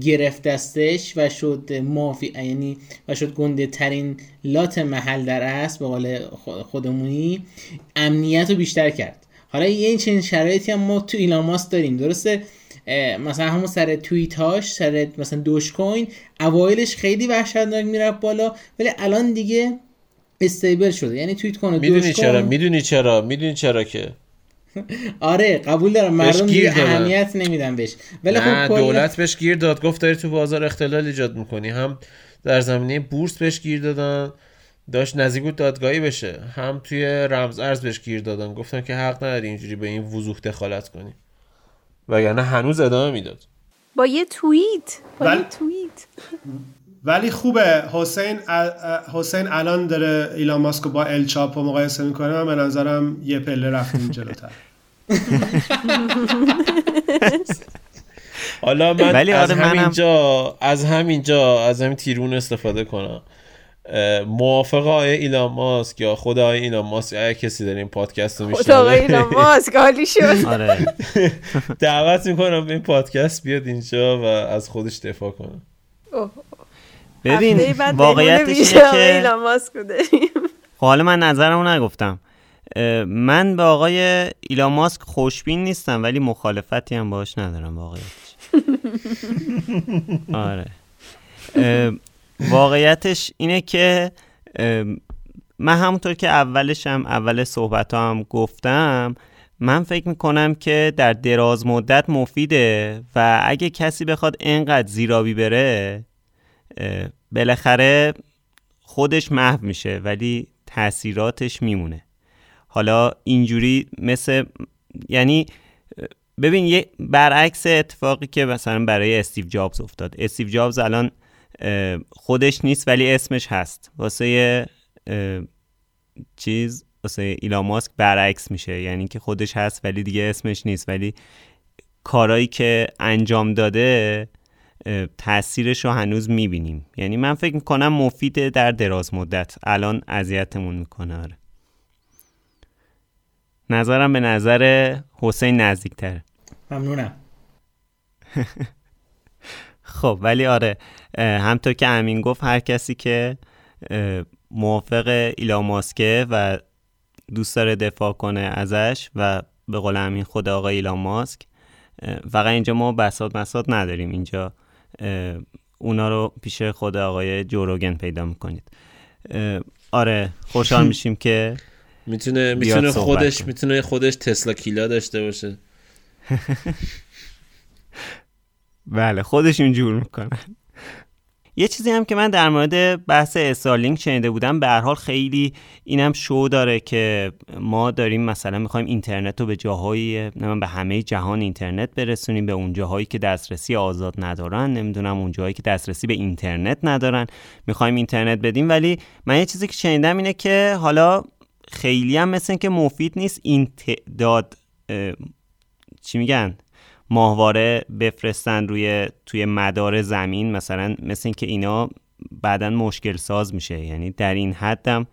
گرفت دستش و شد مافی یعنی و شد گنده ترین لات محل در است به قول خودمونی امنیت رو بیشتر کرد. حالا این چنین شرایطی هم ما تو ایلان داریم درسته؟ مثلا همون سر توییت هاش سر مثلا دوش کوین اوایلش خیلی وحشتناک می‌رفت بالا ولی الان دیگه استیبل شده. یعنی توییت کنه
می‌دونی چرا؟ می‌دونی چرا؟ می‌دونی چرا که؟
آره قبول دارم. مردم دیگه اهمیت نمیدن بهش.
ولی خب دولت بهش گیر داد. گفت داری تو بازار اختلال ایجاد می‌کنی. هم در زمینه بورس بهش گیر دادن. داشت نزدیک بود دادگاهی بشه. هم توی رمز ارز بهش گیر دادن. گفتن که حق نداری اینجوری به این وضوح دخالت کنی. وگرنه هنوز ادامه می‌داد.
با یه توییت. با
ولی...
یه توییت.
ولی خوبه. حسین حسین الان داره ایلان ماسک با ال چاپو مقایسه می‌کنه. من به نظرم یه پله رفتیم جلوتر
حالا من ولی از آره همینجا از همینجا از همین تیرون استفاده کنم. موافق آقای ایلان ماسک یا خود آقای ایلان ماسک؟ اگه کسی داره این پادکست رو
خدا آقای ایلان ماسک حالی شد.
آره.
دعوت می‌کنم به این پادکست بیاد اینجا و از خودش دفاع کنه.
ببین واقعیتش اینه که ایلان ماسک خب حالا من نظرمو نگفتم. من به آقای ایلان ماسک خوشبین نیستم ولی مخالفتی هم باش ندارم واقعیتش. آره. واقعیتش اینه که من همونطور که اولش هم اول صحبت هم گفتم من فکر می‌کنم که در دراز مدت مفیده و اگه کسی بخواد انقدر زیرابی بره بالاخره خودش محو میشه ولی تاثیراتش میمونه. حالا اینجوری مثل یعنی ببین یه برعکس اتفاقی که مثلا برای استیو جابز افتاد. استیو جابز الان خودش نیست ولی اسمش هست. واسه چیز واسه ایلان ماسک برعکس میشه. یعنی که خودش هست ولی دیگه اسمش نیست. ولی کارایی که انجام داده تاثیرش رو هنوز می‌بینیم. یعنی من فکر می‌کنم مفیده در دراز مدت. الان اذیتمون می‌کنه. آره. نظرم به نظر حسین نزدیکتره.
ممنونم.
خب ولی آره همطور که امین گفت هر کسی که موافق ایلا ماسکه و دوست داره دفاع کنه ازش و به قول امین خود آقای ایلان ماسک فقط اینجا ما بسات مسات نداریم. اینجا اونا رو پیش خود آقای جوروگن پیدا می‌کنید. آره خوشحال میشیم که
می‌تونه می‌تونه خودش می‌تونه خودش تسلا کیلا داشته باشه.
بله خودشون جور می‌کنن یه چیزی هم که من در مورد بحث استارلینک شنیده بودم به هر حال خیلی اینم شو داره که ما داریم مثلا می‌خوایم اینترنت رو به جاهایی به همه جهان اینترنت برسونیم به اون جاهایی که دسترسی آزاد ندارن نمی‌دونم اون جاهایی که دسترسی به اینترنت ندارن می‌خوایم اینترنت بدیم. ولی من یه چیزی که شنیدم اینه که حالا خیلی هم مثل که مفید نیست این تعداد چی میگن ماهواره بفرستن روی توی مدار زمین مثلا مثل اینکه اینا بعدا مشکل ساز میشه. یعنی در این حدم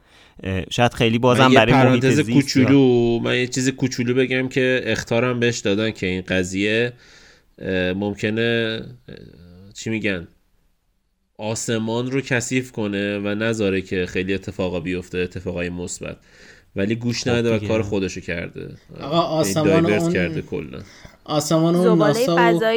شاید خیلی بازم برای محیط زیست
کوچولو من یه چیز کوچولو بگم که اختارم بهش دادن که این قضیه ممکنه چی میگن آسمان رو کثیف کنه و نذاره که خیلی اتفاقا بیفته اتفاقای مثبت. ولی گوش خب نده و کار خودشو کرده.
آقا آسمان اون
کرده کلا.
آسمان اون ناسا و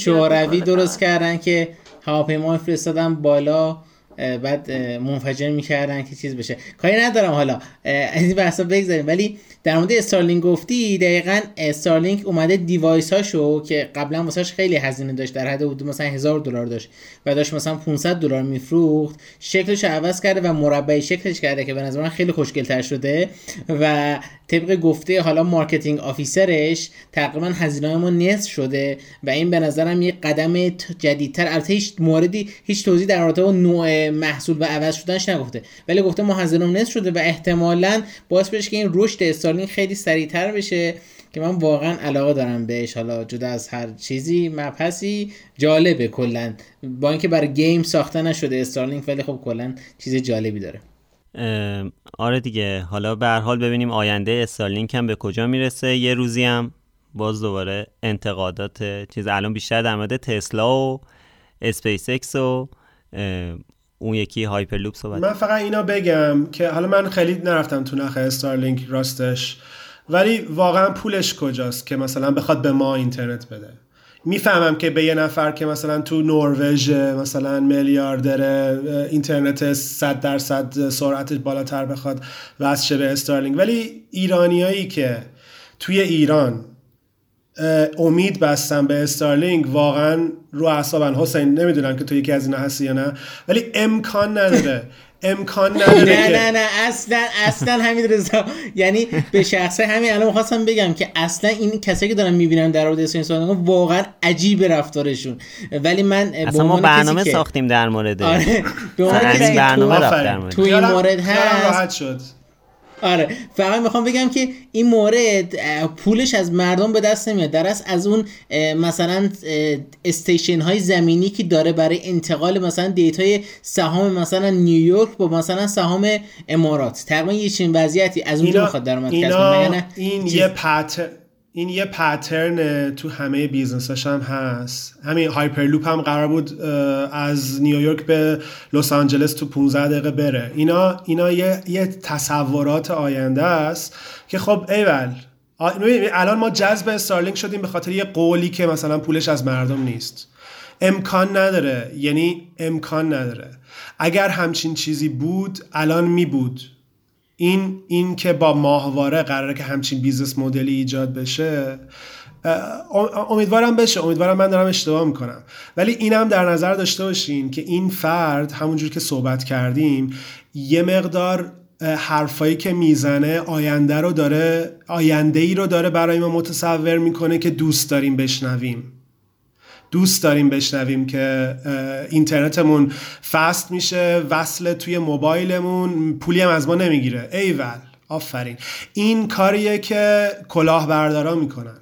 شوروی درست کردن که هواپیما فرستادن بالا. بعد منفجر می‌کردن که چیز بشه. کاری ندارم حالا. از این بحثا بگذاریم. ولی در مورد استارلینک گفتی دقیقا استارلینک اومده دیوایس هاشو که قبلا واسهش خیلی هزینه داشت. در حد حدود مثلا هزار دلار داشت. و داشت مثلا 500 دلار میفروخت. شکلش عوض کرده و مربعی شکلش کرده که به نظر من خیلی خوشگلتر شده. و طبق گفته حالا marketing officer ش تقریبا هزینه ما نصف شده. و این به نظرم یه قدم جدیدتر. البته هیچ موردی هیچ توضیح در رابطه با نوع محصول و عوض شدنش نگفته. ولی گفته ما هزینه نصف شده و احتمالا باعث بشه که این رشد استارلینک خیلی سریعتر بشه که من واقعا علاقه دارم بهش. حالا جدا از هر چیزی مبحثی جالبه کلا. با اینکه برای game ساخته نشده استارلینک ولی خب کلا چیز جالبی داره.
آره دیگه. حالا به هر حال ببینیم آینده استارلینک هم به کجا می‌رسه. یه روزی هم باز دوباره انتقادات چیز. الان بیشتر در مورد تسلا و اسپیس اکس و اون یکی هایپرلوپ صحبت
من فقط اینا بگم که حالا من خیلی نرفتم تو نخ استارلینک راستش ولی واقعا پولش کجاست که مثلا بخواد به ما اینترنت بده؟ می‌فهمم که به یه نفر که مثلا تو نروژ مثلا میلیاردر اینترنت 100 درصد سرعتش بالاتر بخواد وصل به استارلینک ولی ایرانیایی که توی ایران امید بستن به استارلینک واقعا رو اعصابن. حسین نمی‌دونم که تو یکی از اینا هستی یا نه ولی امکان نداره. امکان نداره
نه نه نه اصلا اصلا همین رضا. یعنی به شخصه همین الان می‌خواستم بگم که اصلا این کسایی که دارن می‌بینن در مورد اسکین واقعا عجیب رفتارشون. ولی من
اصلا ما برنامه ساختیم در مورد.
آره
به برنامه رفت در
مورد. تو این مورد هست.
شد.
آره. فقط می‌خوام بگم که این مورد پولش از مردم به دست نمیاد. در از اون مثلا station های زمینی که داره برای انتقال مثلا data ی سهام مثلا نیویورک با مثلا سهام امارات. تقریبا یه چنین وضعیتی از اونجا می‌خواد درآمد کسب
این یه پتر این یه pattern تو همه business ش هم هست. همین هایپرلوپ هم قرار بود از نیویورک به لس آنجلس تو 15 دقیقه بره. اینا اینا یه, یه تصورات آینده است که خب ایول الان ما جذب استارلینک شدیم به خاطر یه قولی که مثلا پولش از مردم نیست. امکان نداره یعنی امکان نداره. اگر همچین چیزی بود الان می بود این این که با ماهواره قراره که همچین business model ی ایجاد بشه امیدوارم بشه. امیدوارم من دارم اشتباه می‌کنم. ولی اینم در نظر داشته باشین که این فرد همونجور که صحبت کردیم یه مقدار حرفایی که می‌زنه آینده رو داره آینده ای رو داره برای ما متصور می‌کنه که دوست داریم بشنویم. دوست داریم بشنویم که اینترنتمون فست میشه وصل توی موبایلمون پولی هم از ما نمی‌گیره. ایول آفرین. این کاریه که کلاهبردارا می‌کنن.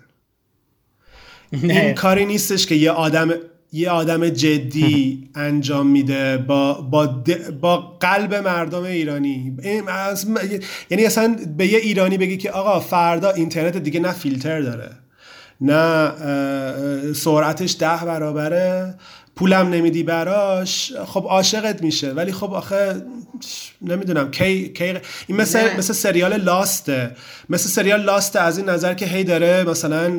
این کاری نیستش که یه آدم یه آدم جدی انجام میده با, با, با قلب مردم ایرانی. یعنی اصلا به یه ایرانی بگی که آقا فردا اینترنت دیگه نه فیلتر داره. نه سرعتش ده برابره. پولم نمیدی براش. خب عاشقت میشه. ولی خب آخه نمی‌دونم کی, کی این مثل, مثل سریال لاسته مثل سریال لاسته از این نظر که هی داره مثلا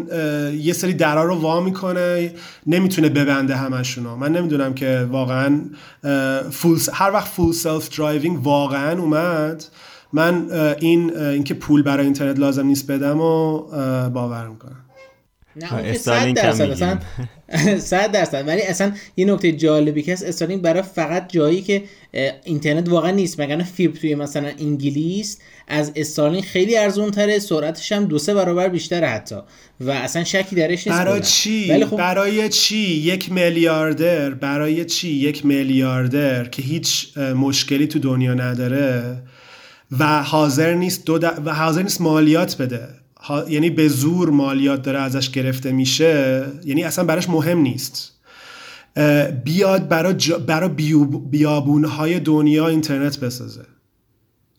یه سری درا رو وا می‌کنه نمی‌تونه ببنده همشونو. من نمی‌دونم که واقعا full هر وقت full self driving واقعا اومد من این اینکه پول برای اینترنت لازم نیست بدم و باور می‌کنم.
نه اون که صد درصد اصلا درصد. ولی اصلا یه نکته جالبی که هست استارلینک برای فقط جایی که اینترنت واقعا نیست. مگر فیبر توی مثلا انگلیس از استارلینک خیلی ارزون تره سرعتش هم دو سه برابر بیشتره حتی. و اصلا شکی درش نیست
برای چی؟ ولی خب... برای چی؟ یک میلیاردر. برای چی یک میلیاردر که هیچ مشکلی تو دنیا نداره و حاضر نیست دو و حاضر نیست مالیات بده؟ یعنی به زور مالیات داره ازش گرفته میشه یعنی اصلا براش مهم نیست. بیاد برای, برا بیابونهای دنیا اینترنت بسازه.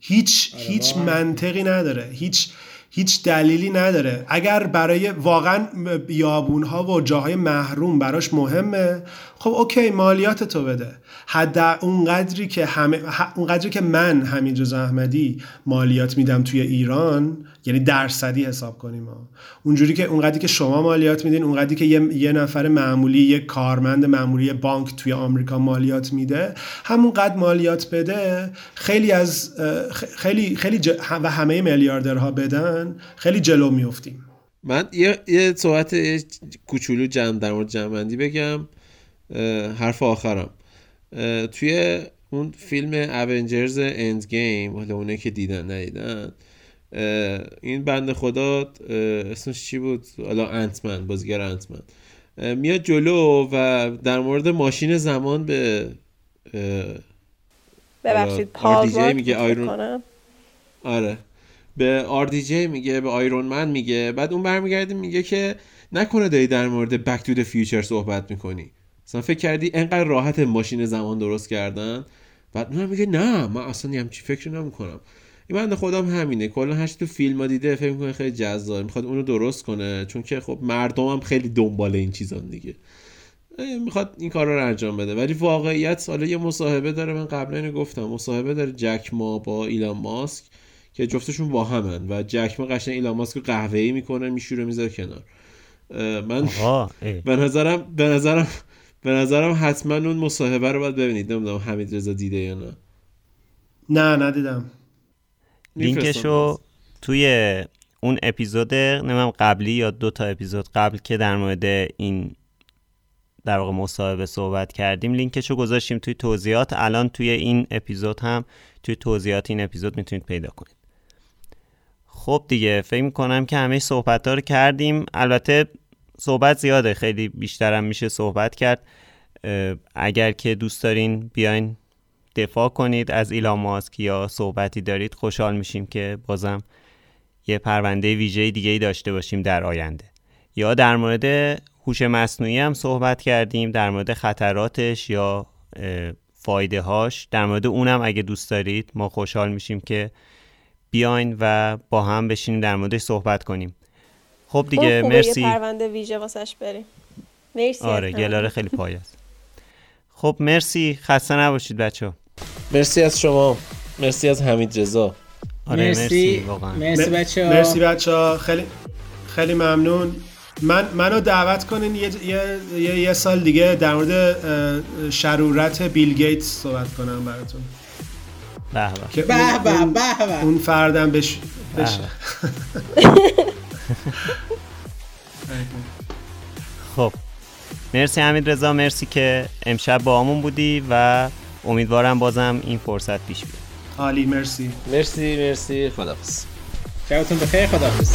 هیچ آره هیچ منطقی نداره. هیچ هیچ دلیلی نداره. اگر برای واقعا بیابون ها و جاهای محروم براش مهمه خب اوکی مالیات تو بده. حد اونقدری که همه اونقدری که من همین احمدی مالیات میدم توی ایران یعنی درصدی حساب کنیم ها اونجوری که اونقدری که شما مالیات میدین اونقدری که یه, یه نفر معمولی یه کارمند معمولی بانک توی آمریکا مالیات میده همونقدر مالیات بده خیلی از خیلی خیلی و همه میلیاردرها بدن خیلی جلو میفتیم.
من یه, یه صحبت کوچولو جمع در مورد جمعندی بگم. حرف آخرم. توی اون فیلم اونجرز اند گیم حالا اونه که دیدن ندیدن این بند خدا اسمش چی بود؟ حالا انتمن بازیگر انتمن میاد جلو و در مورد ماشین زمان به
ببخشید
میگه آیرون آره. به RDJ میگه به Iron Man میگه بعد اون برمیگرده میگه که نکنه داری در مورد Back to Future صحبت می‌کنی. مثلا فکر کردی انقدر راحت ماشین زمان درست کردن؟ بعد اون میگه نه من اصلا همچی فکر نمی‌کنم. این بنده خودم همینه. کلا هر تو فیلم ها دیده فکر می‌کنه خیلی جذاب می‌خواد اونو درست کنه. چون که خب مردم هم خیلی دنبال این چیزان دیگه. می‌خواد این کار رو انجام بده. ولی واقعیت حالا یه مصاحبه داره. من قبلا اینو گفتم. مصاحبه داره جک ما با ایلان ماسک که جفتشون با همن و جک ما قشنگ ایلان ماسک رو قهوه‌ای می‌کنه میشوره می‌ذاره کنار. من به نظرم به نظرم به نظرم حتما اون مصاحبه رو باید ببینید. نمی‌دونم حمید رضا دیده یا نه.
نه ندیدم.
لینکشو توی اون اپیزود نمیم قبلی یا دو تا اپیزود قبل که در مورد این در واقع مصاحبه صحبت کردیم لینکشو گذاشتیم توی توضیحات. الان توی این اپیزود هم توی توضیحات این اپیزود می‌تونید پیدا کنید. خب دیگه فکر می‌کنم که همه صحبت ها رو کردیم. البته صحبت زیاده. خیلی بیشترم میشه صحبت کرد. اگر که دوست دارین بیاین دفاع کنید از ایلان ماسک یا صحبتی دارید خوشحال میشیم که بازم یه پرونده ویژه دیگه ای داشته باشیم در آینده. یا در مورد هوش مصنوعی هم صحبت کردیم در مورد خطراتش یا فایده هاش در مورد اونم اگه دوست دارید ما خوشحال میشیم که بیاین و با هم بشینیم در موردش صحبت کنیم. خب دیگه مرسی
یه پرونده ویژه واسش بریم. مرسی
آره گلاره خیلی پای است. خب مرسی. خسته نباشید بچه
مرسی از شما. مرسی از حمید رضا.
آره مرسی. مرسی, واقعا. مرسی بچه ها.
مرسی بچه ها. خیلی خیلی ممنون. من منو دعوت کنین یه, یه, یه, یه سال دیگه در مورد شرورت بیل گیتس صحبت کنم براتون.
به به. به
اون فردم بش, بش.
خب. مرسی حمید رضا مرسی که امشب با همون بودی و امیدوارم بازم این فرصت پیش بیاد.
عالی مرسی.
مرسی مرسی. خدافظ
شبتون بخیر خدافظ